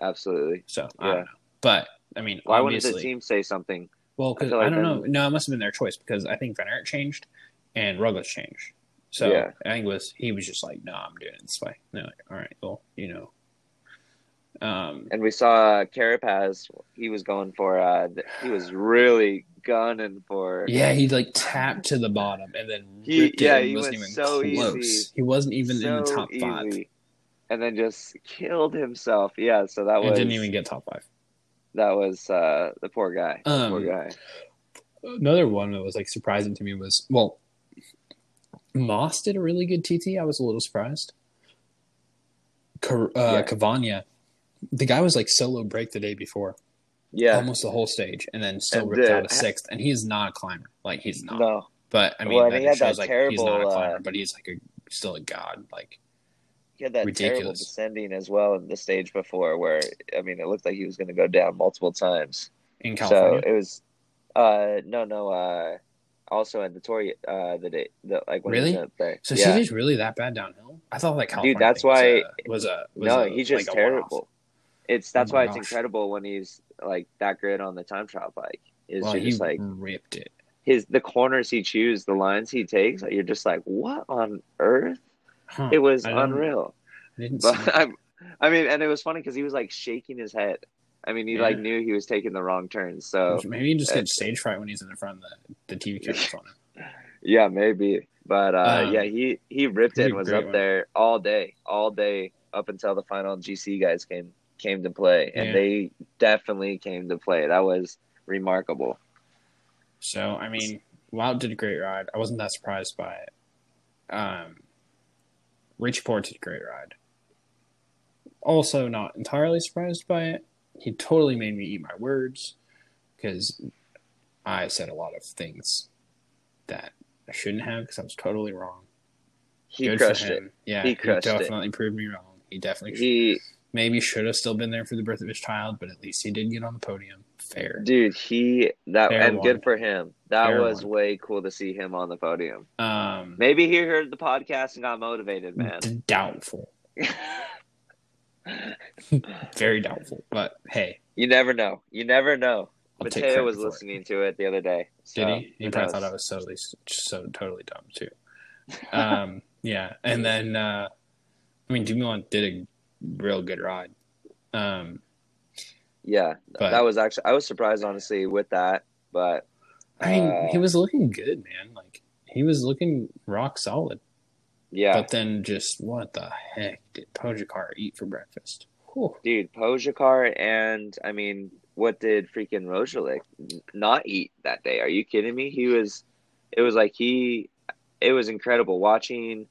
absolutely. So I Yeah. don't know. But I mean, Why wouldn't the team say something? Well, because I, like don't know. No, it must have been their choice because I think Van Aert changed and Roglic changed. So Yeah. I think was he was just like, no, I'm doing it this way. And they're like, all right, well, you know. Um, And we saw Carapaz. He was going for. Uh, he was really gunning for. yeah, he like tapped to the bottom and then He- yeah, he wasn't went even so close. easy. He wasn't even in the so top five. and then just killed himself. Yeah, so that It was didn't even get top five. That was uh, the poor guy. Um, poor guy. Another one that was like surprising to me was well, Mas did a really good TT. I was a little surprised. Ca- uh, Yeah. Cavagna, the guy was like solo break the day before, Yeah, almost the whole stage, and then still And, ripped out a sixth. And he's not a climber, like he's not. no, But I mean, Well, that he had shows that like he's not a terrible, climber, uh, but he's like a still a god. Like he had that terrible descending as well in the stage before, where I mean, it looked like he was going to go down multiple times. in California. So it was, uh, no, no, uh, also at the Tour, uh, the day, the like when Really? was up there. So yeah. CJ's really that bad downhill? I thought like California dude, that's was why- a- was a was no, a, he's just like terrible. It's that's Oh why it's incredible when he's like that good on the time trial bike. Is Well, just like ripped it. his the corners he chews, the lines he takes. You're just like, what on earth? Huh. It was I unreal. I didn't see But I, I mean, and it was funny because he was like shaking his head. I mean, he like knew he was taking the wrong turns. So Maybe he just uh, gets stage fright when he's in the front of the, the TV cameras on him. yeah, maybe. But uh, Um, yeah, he he ripped it and was up one. there all day, all day up until the final GC guys came came to play, and Yeah. they definitely came to play. That was remarkable. So I mean, Wout did a great ride. I wasn't that surprised by it. Um, Richie Porte did a great ride. Also, not entirely surprised by it. He totally made me eat my words because I said a lot of things that I shouldn't have because I was totally wrong. He Good crushed it. Yeah, He crushed it. definitely proved me wrong. He definitely He maybe should have still been there for the birth of his child, but at least he did get on the podium. Fair. dude, he that Fair and one. good for him. That Fair was one. way cool to see him on the podium. Um, Maybe he heard the podcast and got motivated, man. doubtful. Very doubtful. But hey, you never know. You never know. I'll Mateo was for it. listening to it the other day. Did he? He probably knows? thought I was totally, so totally dumb too. Um, yeah, and then uh, I mean, Dumont did a real good ride. Um, Yeah, But- that was actually I was surprised honestly with that, but I mean, uh, he was looking good, man. Like he was looking rock solid. yeah, But then, just what the heck did Pogacar eat for breakfast? Whew. dude, Pogacar and I mean, what did freaking Roglic not eat that day? Are you kidding me? He was, it was like he, it was incredible watching.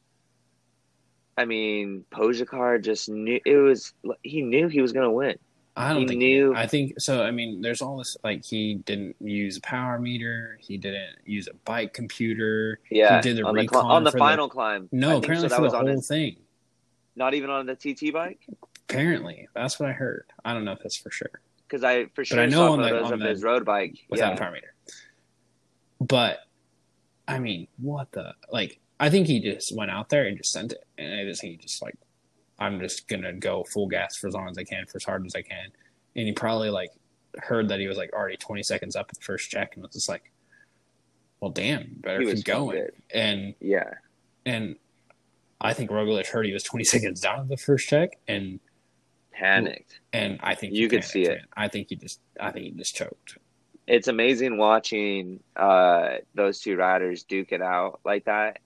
I mean, Pogacar just knew it was. He knew he was gonna win. I don't He think knew- I think so. I mean, there's all this like he didn't use a power meter. He didn't use a bike computer. Yeah, he did the on the recon cli- on the final climb. No, think apparently so that for was the on whole his, thing. not even on the TT bike. Apparently, that's what I heard. I don't know if that's for sure Because I for sure but I know saw on the- on of the- his road bike. without yeah. a power meter. But I mean, what the like? I think he just went out there and just sent it, and I just think he just like, I'm just gonna go full gas for as long as I can, for as hard as I can, and he probably like heard that he was like already 20 seconds up at the first check, and was just like, well, damn, better He keep going, and Yeah, and I think Roglic heard he was 20 seconds down at the first check, and panicked. and I think You could see it. man. I think he just, I think he just choked. It's amazing watching uh, those two riders duke it out like that.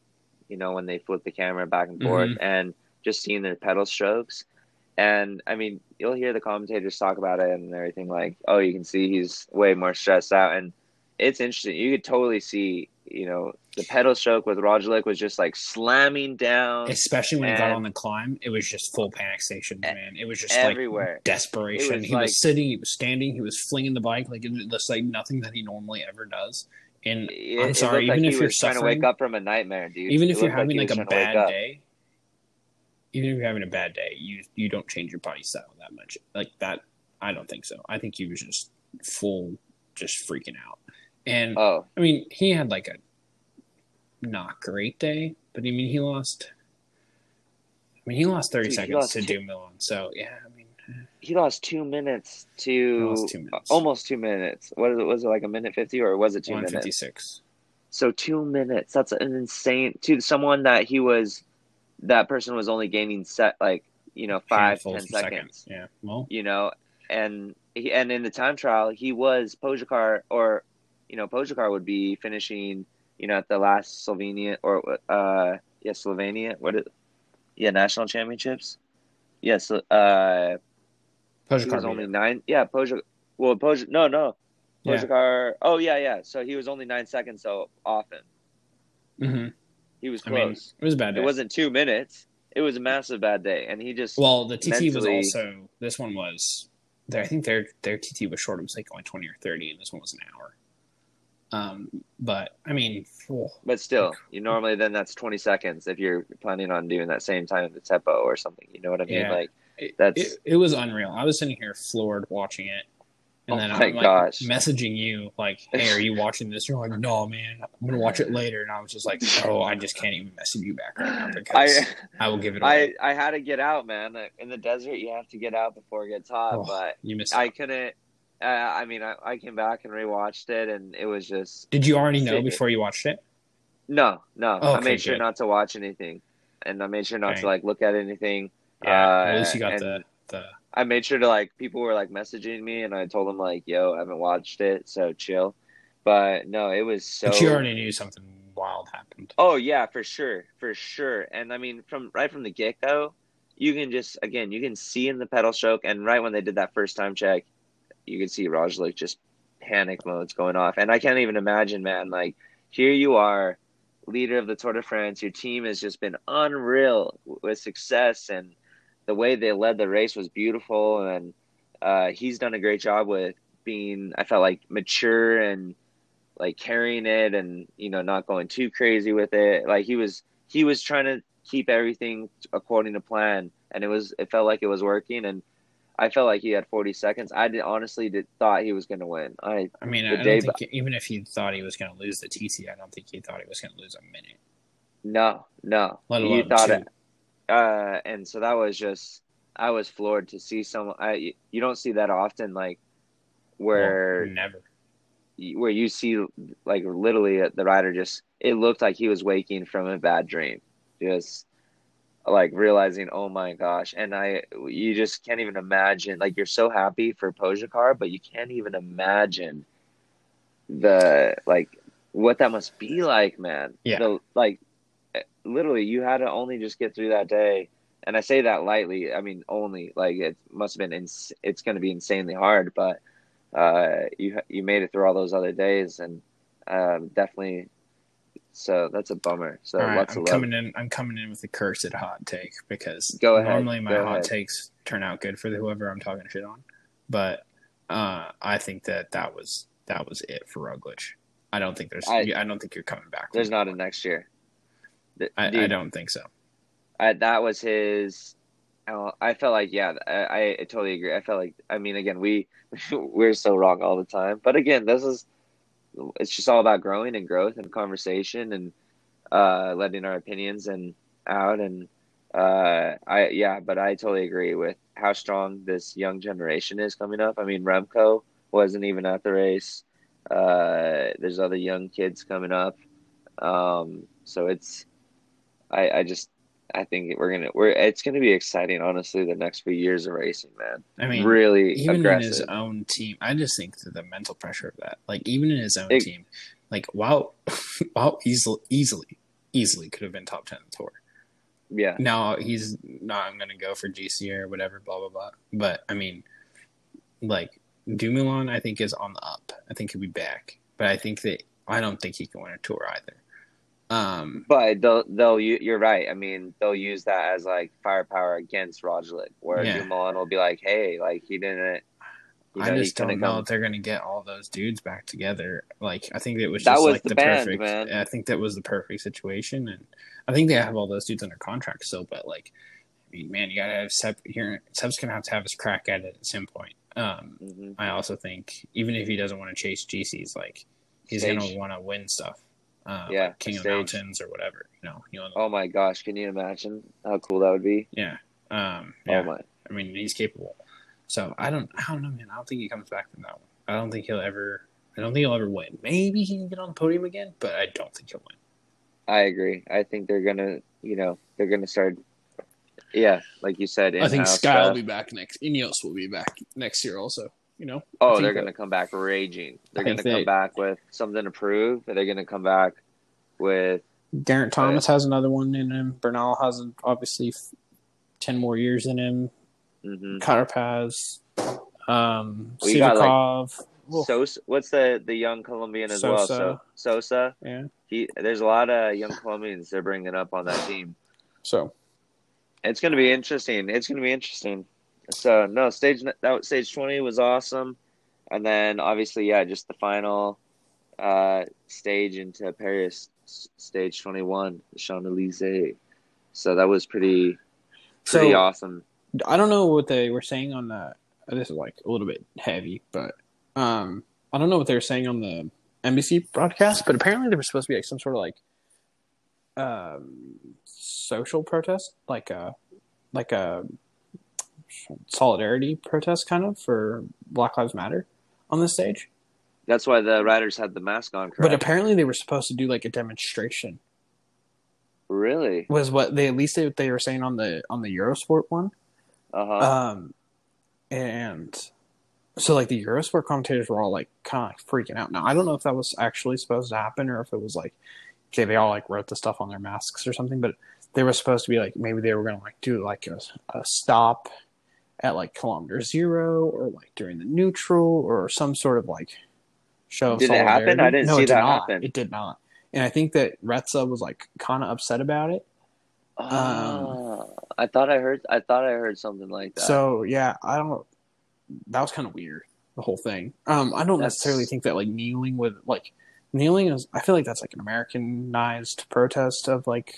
You know when they flip the camera back and forth, Mhm. and just seeing their pedal strokes. And I mean, you'll hear the commentators talk about it and everything. Like, oh, you can see he's way more stressed out, and it's interesting. You could totally see, you know, the pedal stroke with Roglic was just like slamming down especially when he got on the climb, it was just full panic stations, E- man. It was just everywhere. like desperation. Was he like- was sitting, he was standing, he was flinging the bike like it was just like nothing that he normally ever does. And It- I'm sorry, even like if you're was trying to wake up from a nightmare, dude. even if you're having he like, a trying to wake bad day, even if you're having a bad day, you you don't change your body style that much. Like that, I don't think so. I think he was just full, just freaking out. And Oh, I mean, he had like a not great day, but I mean, he lost. I mean, he lost thirty Dude, seconds lost to two- Dumoulin. So yeah, I mean, eh. he lost two minutes to two minutes. almost two minutes. What is it? Was it like a minute fifty or was it two minutes? fifty six. So two minutes. That's an insane to someone that he was. That person was only gaining set like you know five ten seconds. Yeah. Well, You know, and he, and in the time trial he was Pogacar or you know Pogacar would be finishing you know at the last Slovenia or uh yeah Slovenia what is yeah national championships. Yes, uh, he was only nine. Yeah, Pogacar. Well, Pogacar. No, no. Yeah. Pogacar. Oh yeah, yeah. So he was only nine seconds. So often Mhm. He was I mean, close. it was a bad day. it wasn't two minutes. It was a massive bad day, and he just well, the TT was also. This one was. Their, I think their their TT was short. It was like only twenty or thirty, and this one was an hour. Um, but I mean, oh, But still, you normally then that's twenty seconds if you're planning on doing that same time at the tempo or something. You know what I mean? Yeah. Like it, That's- it, it was unreal. I was sitting here floored watching it, and Oh then I'm like gosh. messaging you like, "Hey, are you watching this?" You're like, "No, man, I'm gonna watch it later." And I was just like, "Oh, I just can't even message you back right now because I, I, will give it I, away." I had to get out, man. In the desert, you have to get out before it gets hot. Oh, but you missed. I out. couldn't. Uh, I mean, I, I came back and rewatched it, and it was just Did you already know before you watched it? no, no. I Okay, made sure good. not to watch anything, and I made sure not to like look at anything. Yeah, Uh, at least you got and- the the. I made sure to like people were like messaging me, and I told them like, "Yo, I haven't watched it, so chill." But no, it was so. but you already knew something wild happened. Oh yeah, for sure, for sure. And I mean, from right from the get go, you can just again you can see in the pedal stroke, and right when they did that first time check, you can see Roglic just panic modes going off, and I can't even imagine, man. Like here you are, leader of the Tour de France. Your team has just been unreal with success, and the way they led the race was beautiful, and uh, he's done a great job with being. I felt like mature and like carrying it and you know not going too crazy with it like he was he was trying to keep everything according to plan and it was it felt like it was working and i felt like he had 40 seconds i did honestly did thought he was going to win i I mean, I don't think even if he thought he was going to lose the TT, I don't think he thought he was going to lose a minute. no no Let you alone thought two. it uh and so that was just i was floored to see someone i you don't see that often like where Well, never. where you see like literally the rider just it looked like he was waking from a bad dream just like realizing oh my gosh and i you just can't even imagine like you're so happy for Pogacar but you can't even imagine the like what that must be like man Yeah. the, like literally you had to only just get through that day and i say that lightly i mean only like it must have been ins- it's going to be insanely hard but uh, you you made it through all those other days, and um, definitely. So that's a bummer. So right, I'm of love. coming in. I'm coming in with a cursed hot take because Go ahead, normally my go hot ahead. takes turn out good for whoever I'm talking shit on, but uh, I think that that was that was it for Roglic. I don't think there's. I, I- don't think you're coming back. There's not a next year. I, I don't think so. I, that was his. I I felt like yeah, I, I totally agree. I felt like I mean again we we're so wrong all the time, but again this is it's just all about growing and growth and conversation and uh, letting our opinions and out and uh, I yeah, but I totally agree with how strong this young generation is coming up. I mean Remco wasn't even at the race. Uh, there's other young kids coming up, um, so it's I I just I think we're gonna we're it's gonna be exciting. Honestly, the next few years of racing, man. I mean, really even in his own team, I just think that the mental pressure of that, like even in his own It- team, like wow, wow, easily, easily, easily could have been top ten on the tour. yeah, Now he's not I'm going to go for GC or whatever, blah blah blah. But I mean, like Dumoulin, I think is on the up. I think he'll be back, but I think that I don't think he can win a tour either. Um, but they'll they'll you- you're right. I mean, they'll use that as like firepower against Roglic, where Yeah. Dumoulin will be like, hey, like he didn't. You know, I just don't know come- if they're going to get all those dudes back together. Like, I think it was just was like the the, band, perfect. man. I think that was the perfect situation, and I think they have all those dudes under contract still. But like, I mean, man, you got to have Sepp here. Sepp's going to have to have his crack at it at some point. Um, Mhm. I also think even if he doesn't want to chase GCs, like he's Stage. to want to win stuff. Uh, Yeah, like King of stage. Mountains or whatever. You know, you know, Oh my gosh, can you imagine how cool that would be? yeah. Um, yeah. Oh my, I mean, he's capable. So I don't, I don't know, man. I don't think he comes back from that one. I don't think he'll ever. I don't think he'll ever win. Maybe he can get on the podium again, but I don't think he'll win. I agree. I think they're gonna, you know, they're gonna start. Yeah, like you said, I think in-house Sky will be back next. Ineos will be back next year, also. You know. Oh, they're going to come back raging. They're going to think come back with something to prove. They're going to come back with Geraint Thomas has another one in him. Bernal has obviously f- ten more years in him. mhm. Carapaz, um, Well, you like, Sosa. What's the the young Colombian as well? So Sosa. Sosa. yeah. He there's a lot of young Colombians they're bringing up on that team. So It's going to be interesting. It's going to be interesting. So no stage that stage twenty was awesome, and then obviously yeah, just the final uh, stage into Paris, stage twenty one, the Champs Elysees. So that was pretty pretty So- awesome. I don't know what they were saying on the. This is like a little bit heavy, but um, I don't know what they were saying on the NBC broadcast. But apparently, there was supposed to be like some sort of like um, social protest, like a like a solidarity protest, kind of for Black Lives Matter on the stage. That's why the riders had the mask on. But apparently, they were supposed to do like a demonstration. really, Was what they at least they, they were saying on the on the Eurosport one. uh huh. Um, and so like the Eurosport commentators were all like kind of like freaking out. Now I don't know if that was actually supposed to happen or if it was like okay they all like wrote the stuff on their masks or something, but they were supposed to be like maybe they were gonna like do like a, a stop at like kilometer zero or like during the neutral or some sort of like show. Did it happen? I didn't no, see it did that not. happen. It did not. And I think that Retza was like kind of upset about it. Ah, I thought I heard. I thought I heard something like that. um, So yeah, I don't. That was kind of weird. The whole thing. Um, I don't That's- necessarily think that like kneeling with like kneeling is. I feel like that's like an Americanized protest of like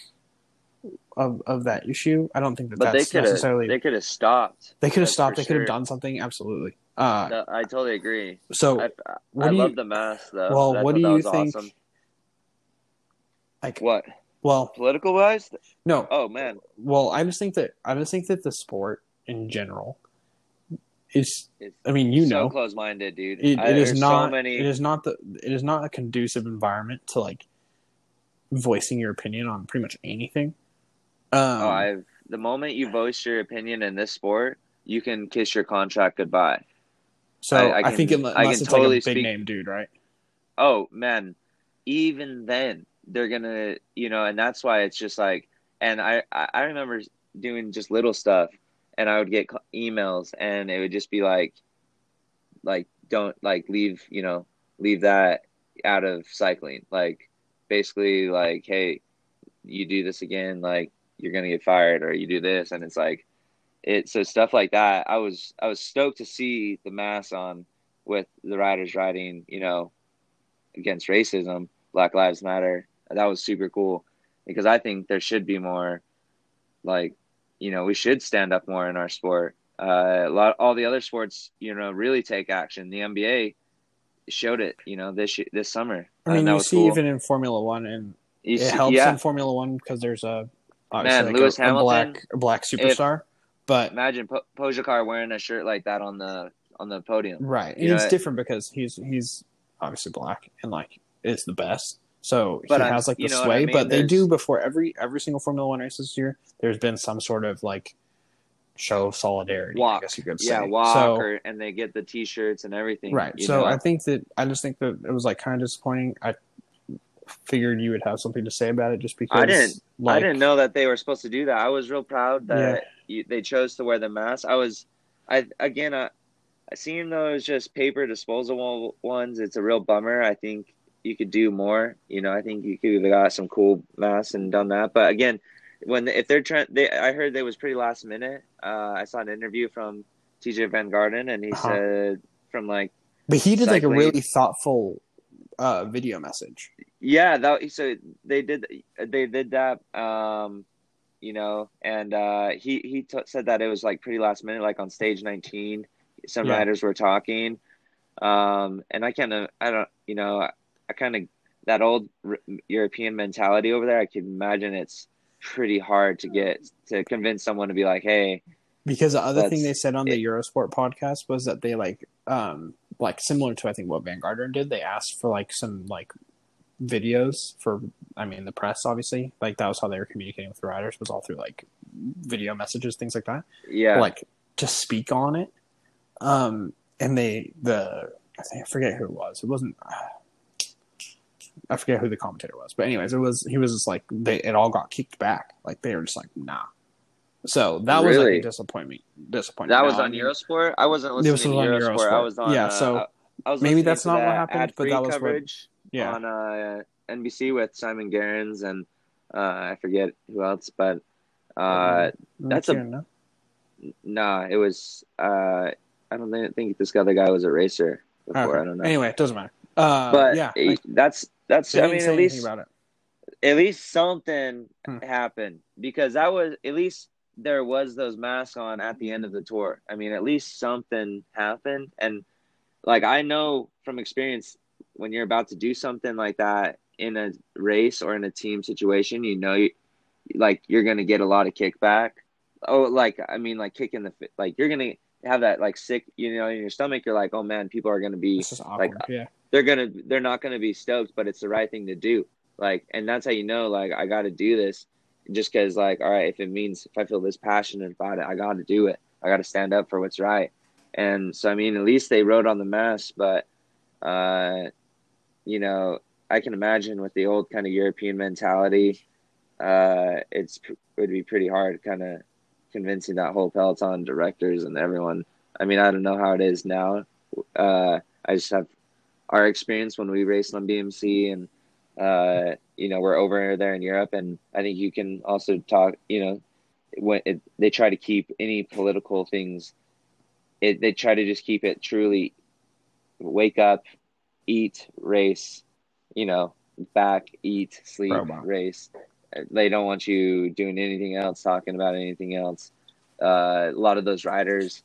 of of that issue. I don't think that but they that's have. necessarily. They could have stopped. they could have stopped. They could have sure. done something. Absolutely. Uh, No, I totally agree. so I, I do you love the mask though. Well, I what do you think- Awesome. like? What Well, political wise? no. Oh man, Well, I just think that I just think that the sport in general is. It's I mean, you so know, close minded, dude. it, I- it is not. so many. It is not the. It is not a conducive environment to like voicing your opinion on pretty much anything. Um, oh, I've the moment you voice your opinion in this sport, you can kiss your contract goodbye. so I- I I, think can- unless I can it's totally like a big speak- name dude, right? oh man even then they're gonna you know and that's why it's just like and i I remember doing just little stuff and i would get emails and it would just be like like don't like leave you know leave that out of cycling like basically like hey you do this again like you're gonna get fired or you do this and it's like it so stuff like that i was i was stoked to see the mass on with the riders riding you know against racism, Black Lives Matter. That was super cool because I think there should be more, like, you know, we should stand up more in our sport. Uh, a lot, all the other sports, you know, really take action. The NBA showed it, you know, this this summer. I mean, you see cool. even in Formula One, and You it see- helps yeah, in Formula One because there's a Man, like Lewis a, Hamilton, black a black superstar, but imagine po- Pogacar wearing a shirt like that on the on the podium. right, You and it's different because he's he's obviously black and like is the best. So But he I'm- has like the sway, I mean? but they do before every every single Formula One race this year. There's been some sort of like show of solidarity. I Walk, guess you could say. yeah, walk, So, or, and they get the T-shirts and everything. right. So know? I think that I just think that it was like kind of disappointing. I figured you would have something to say about it just because I didn't- Like, I didn't know that they were supposed to do that. I was real proud that you, they chose to wear the mask. I was, I again, I, I seeing those just paper disposable ones. It's a real bummer. I think you could do more. You know, I think you could have got some cool masks and done that. But again, when if they're trying, they I heard they was pretty last minute. Uh, I saw an interview from Tejay Van Garderen, and he Uh-huh. said from like But he did like a really thoughtful uh, video message. Yeah, that so they did they did that um you know and uh he he t- said that it was like pretty last minute like on stage 19 some Yeah. riders were talking um and I kind of I don't you know I kind of that old R- European mentality over there I can imagine it's pretty hard to get to convince someone to be like hey Because the other thing they said on the it- Eurosport podcast was that they like um like similar to I think what Van Garderen did, they asked for like some like videos for I mean the press obviously. Like that was how they were communicating with the riders was all through like video messages, things like that. yeah Like to speak on it. Um and they the I think I forget who it was. It wasn't I forget who the commentator was, but anyways, it was he was just like they it all got kicked back. Like they were just like nah. So that was like Really? a disappointment. Disappointment. that was I on mean, Eurosport I wasn't listening was to on Eurosport. I was on Yeah, uh, so I was maybe that's not what happened, but that was what- coverage Yeah, on uh, NBC with Simon Gerrans and uh, I forget who else, but uh, that's a- no? nah, it was uh, I don't think, think this other guy was a racer before. Okay. I don't know, Anyway, it doesn't matter. Uh, but yeah, like, that's that's. I mean, at least about it. at least something Hmm. happened because that was at least there was those masks on at the end of the tour. I mean, at least something happened, and like I know from experience, when you're about to do something like that in a race or in a team situation, you know, you, like you're gonna get a lot of kickback. Oh, like I mean, like kicking the like you're gonna have that like sick, you know, in your stomach. You're like, oh man, people are gonna be This is awkward. like, yeah, they're gonna they're not gonna be stoked, but it's the right thing to do. Like, and that's how you know, like, I got to do this, just because, like, all right, if it means if I feel this passionate about it, I got to do it. I got to stand up for what's right. And so, I mean, at least they wrote on the mask, but, uh, you know, I can imagine with the old kind of European mentality, uh, it's it would be pretty hard, kind of convincing that whole peloton directors and everyone. I mean, I don't know how it is now. Uh, I just have our experience when we raced on BMC and uh, you know we're over there in Europe and I think you can also talk you know when it, they try to keep any political things it, they try to just keep it truly wake up eat race you know back eat sleep Robot. race they don't want you doing anything else talking about anything else uh, a lot of those riders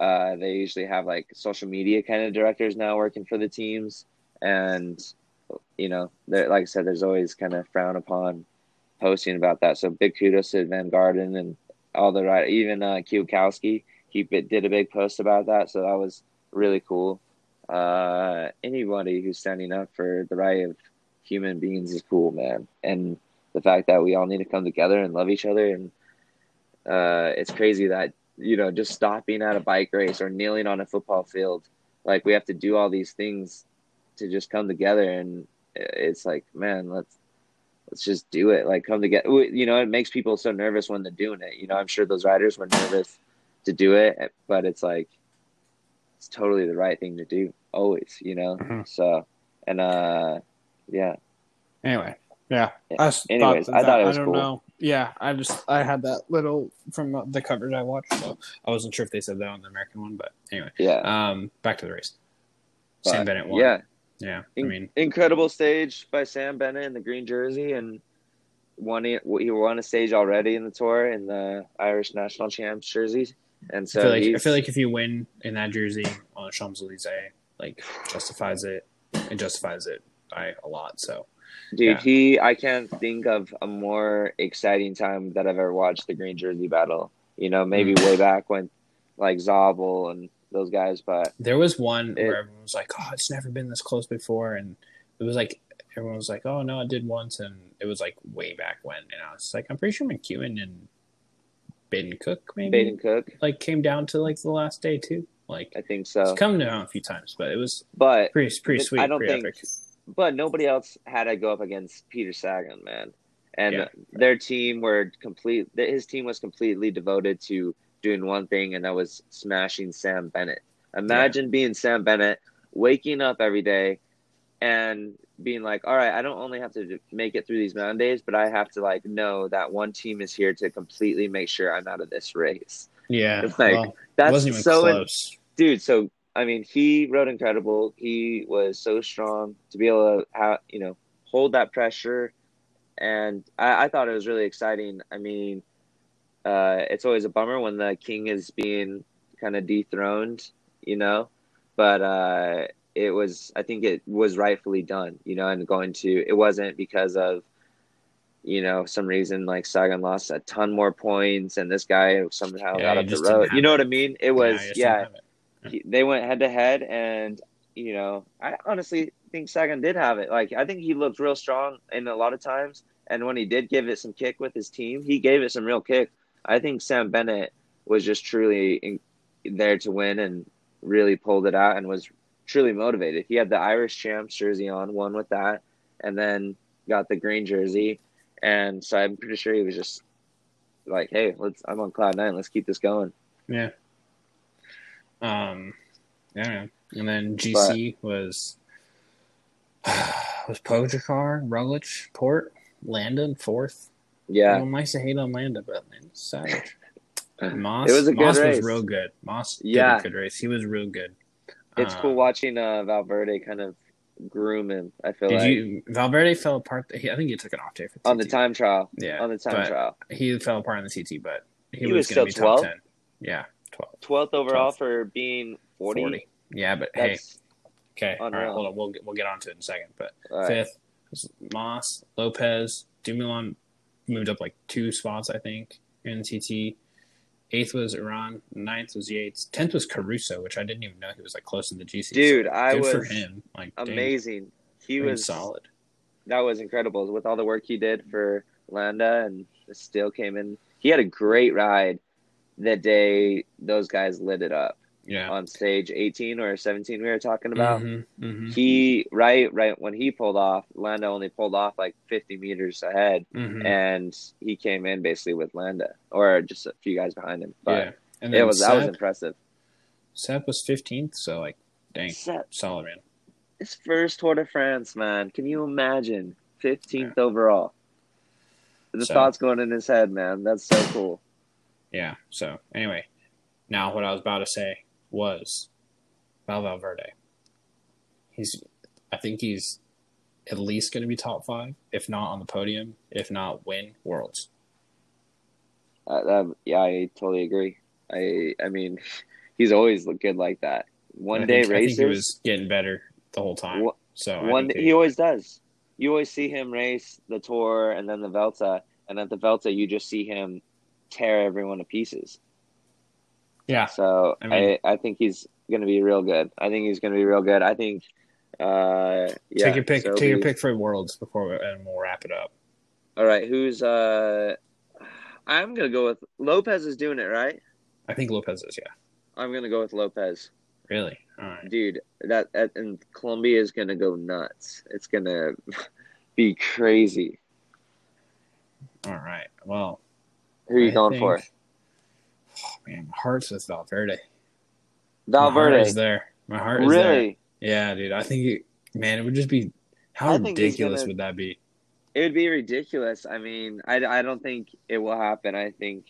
uh, they usually have like social media kind of directors now working for the teams, and you know, like I said, there's always kind of frown upon posting about that. So big kudos to Van Garderen and all the right, even uh, Kwiatkowski. he did a big post about that, so that was really cool. Uh, anybody who's standing up for the right of human beings is cool, man. And the fact that we all need to come together and love each other, and uh, it's crazy that you know just stopping at a bike race or kneeling on a football field, like we have to do all these things to just come together, and it's like, man, let's let's just do it. Like come together. You know, it makes people so nervous when they're doing it. You know, I'm sure those riders were nervous to do it, but it's like it's totally the right thing to do always, you know. Mhm. So, and uh, yeah. Anyway, yeah. I Anyways, I thought it was I don't cool. know. Yeah, I just I had that little from the coverage I watched, so I wasn't sure if they said that on the American one, but anyway. Yeah. Um, back to the race. Sam Bennett won. Yeah. yeah. I mean, incredible stage by Sam Bennett in the green jersey, and won. He won a stage already in the tour in the Irish national champs jerseys, and so I feel like I feel like if you win in that jersey on the Champs Elysees, like justifies it. and justifies it by a lot. So Dude, Yeah. he I can't think of a more exciting time that I've ever watched the green jersey battle. You know, maybe Mm. way back when like Zabel and those guys, but there was one It- where everyone was like, "Oh, it's never been this close before," and it was like everyone was like, "Oh no, it did once," and it was like way back when. And I was like, I'm pretty sure McEwen and Baden Cook maybe Baden Cook, like came down to like the last day too. Like I think so. it's come down a few times, but it was But pretty pretty sweet. I don't think- epic. but nobody else had to go up against Peter Sagan, man. And Yeah. their team were complete. His team was completely devoted to doing one thing, and that was smashing Sam Bennett. Imagine being Sam Bennett, waking up every day, and being like, "All right, I don't only have to make it through these mountain days, but I have to like know that one team is here to completely make sure I'm out of this race." Yeah, It's like, well, That's wasn't even so close. Dude so i mean he rode incredible. He was so strong to be able to you know hold that pressure. And i, I thought it was really exciting. I mean uh, it's always a bummer when the king is being kind of dethroned you know? But uh, it was i think it was rightfully done you know and going to it wasn't because of you know some reason like sagan lost a ton more points and this guy somehow Yeah, got up the road. You know what i mean? It was just yeah, it. He, they went head to head, and you know, I honestly think Sagan did have it. Like, I think he looked real strong in a lot of times, and when he did give it some kick with his team, he gave it some real kick. I think Sam Bennett was just truly in, there to win and really pulled it out and was truly motivated. He had the Irish champs jersey on, won with that, and then got the green jersey, and so I'm pretty sure he was just like, "Hey, let's I'm on cloud nine. Let's keep this going." Yeah. Um, yeah, and then GC was was Pogacar, Roglic, Porte, Landa in fourth. Yeah, Everyone likes to hate on Landa, but man, savage. Mas, It was a good Mas race. was real good. Mas Yeah. did a good race. He was real good. It's Um, cool watching uh, Valverde kind of groom him. I feel like you Valverde fell apart? He, I think he took an off day for TT. on the time trial. Yeah, on the time trial, he fell apart on the TT, but he, He was, was going to still be top 12? ten. Yeah, 12, twelfth overall 12th. for being 40. 40. Yeah, but hey, That's okay, all right, hold on. We'll get, we'll get onto it in a second. But all right. fifth was Mas, Lopez, Dumoulin moved up like two spots, I think, in the TT. Eighth was Uran. Ninth was Yates. Tenth was Caruso, which I didn't even know he was like close to the GC. Dude, So I good was for him. Like dang, amazing. He was solid. That was incredible with all the work he did for Landa, and still came in. He had a great ride the day those guys lit it up Yeah. on stage 18 or 17. We were talking about. Mhm, mhm, He right right when he pulled off, Landa only pulled off like 50 meters ahead. mhm. and he came in basically with Landa or just a few guys behind him. But yeah. And it was that was impressive. Sepp was fifteenth, so like, dang, Sepp, solid man. his first Tour de France, man. Can you imagine? 15th overall. The So- thoughts going in his head, man. That's so cool. Yeah. So anyway, now what I was about to say was Val Valverde. He's, I think he's at least going to be top five, if not on the podium, if not win worlds. Uh, that, yeah, I totally agree. I I mean, he's always looked good like that. One I day think, I think he was getting better the whole time. So one he always does. You always see him race the Tour and then the Vuelta, and at the Vuelta you just see him tear everyone to pieces. Yeah. So I I, mean- I, think he's going to be real good. I think he's going to be real good. I think. Uh, yeah. take your pick. so take your pick for worlds before, we, and we'll wrap it up. All right, who's uh? I'm gonna go with Lopez. Is doing it right. I think Lopez is. Yeah. I'm gonna go with Lopez, Really. All right. dude. That, that and Colombia is gonna go nuts. It's gonna be crazy. All right. Well. Who are you I going think- for? Oh, man, my heart's with Valverde. My Valverde. is there. My heart is there. Really? Yeah, dude. I think it, man, it would just be how I think he's ridiculous gonna- would that be? It would be ridiculous. I mean, I, I don't think it will happen. I think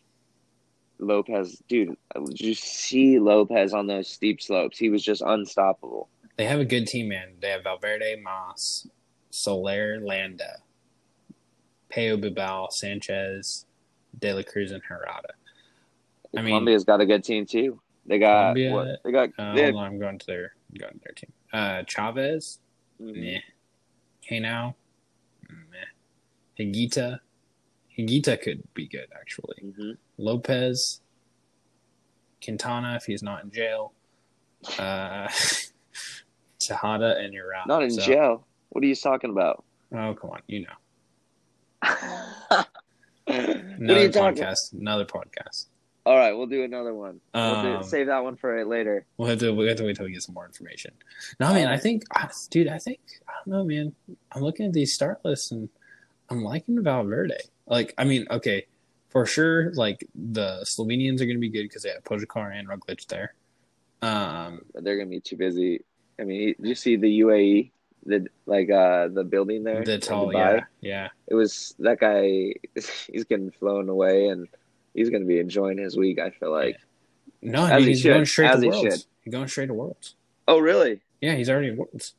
Lopez, dude, did you see Lopez on those steep slopes? He was just unstoppable. They have a good team, man. They have Valverde, Mas, Soler, Landa, Pello Bilbao, Sanchez, De La Cruz, and Herrada. I mean- Colombia's got a good team too. They got Colombia, what? They got Uh, they hold on, I'm going to their going to their team. Uh, Chaves, Mhm. meh. Hey now, meh. Higuita, Higuita could be good actually. Mhm. Lopez, Quintana if he's not in jail, uh, Tejada, and you're out. Not in So- jail. What are you talking about? Oh come on, you know. Another are you talking? podcast. Another podcast. All right, we'll do another one. we'll do, Um, save that one for later. We'll have to we have to wait till we get some more information. No, man, I think, dude, I think I don't know, man. I'm looking at these start lists and I'm liking Valverde. Like, I mean, okay, for sure, like the Slovenians are going to be good because they have Pogacar and Roglic there. Um, they're gonna be too busy. I mean, did you see the UAE, the like uh the building there? the tall, yeah, yeah. It was that guy. He's getting flown away, and he's gonna be enjoying his week. I feel like. No, As dude, he he's should, going straight as to Worlds. should. He's going straight to Worlds. Oh, really? Yeah, he's already in Worlds.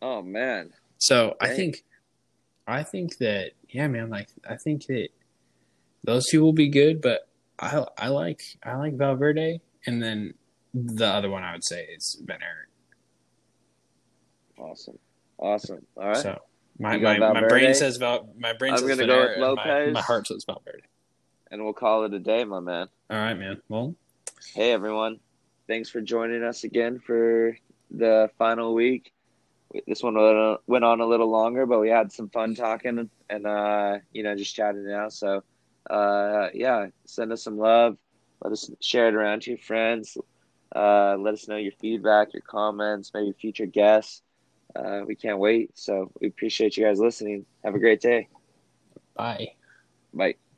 Oh man. So I think, I think that yeah, man. Like I think that those two will be good, but I I like I like Valverde, and then the other one I would say is Van Aert. Awesome. Awesome. All right. So my my, my brain says Val. My brain I'm says gonna Van go with and my, Lopez. my heart says Valverde. and we'll call it a day, my man. All right, man. Well, Hey, everyone. Thanks for joining us again for the final week. This one went- went on a little longer, but we had some fun talking and, uh, you know, just chatting now. So, uh, yeah, send us some love. Let us share it around to your friends. Uh, let us know your feedback, your comments, maybe future guests. Uh, we can't wait. So, we appreciate you guys listening. Have a great day. bye. Bye.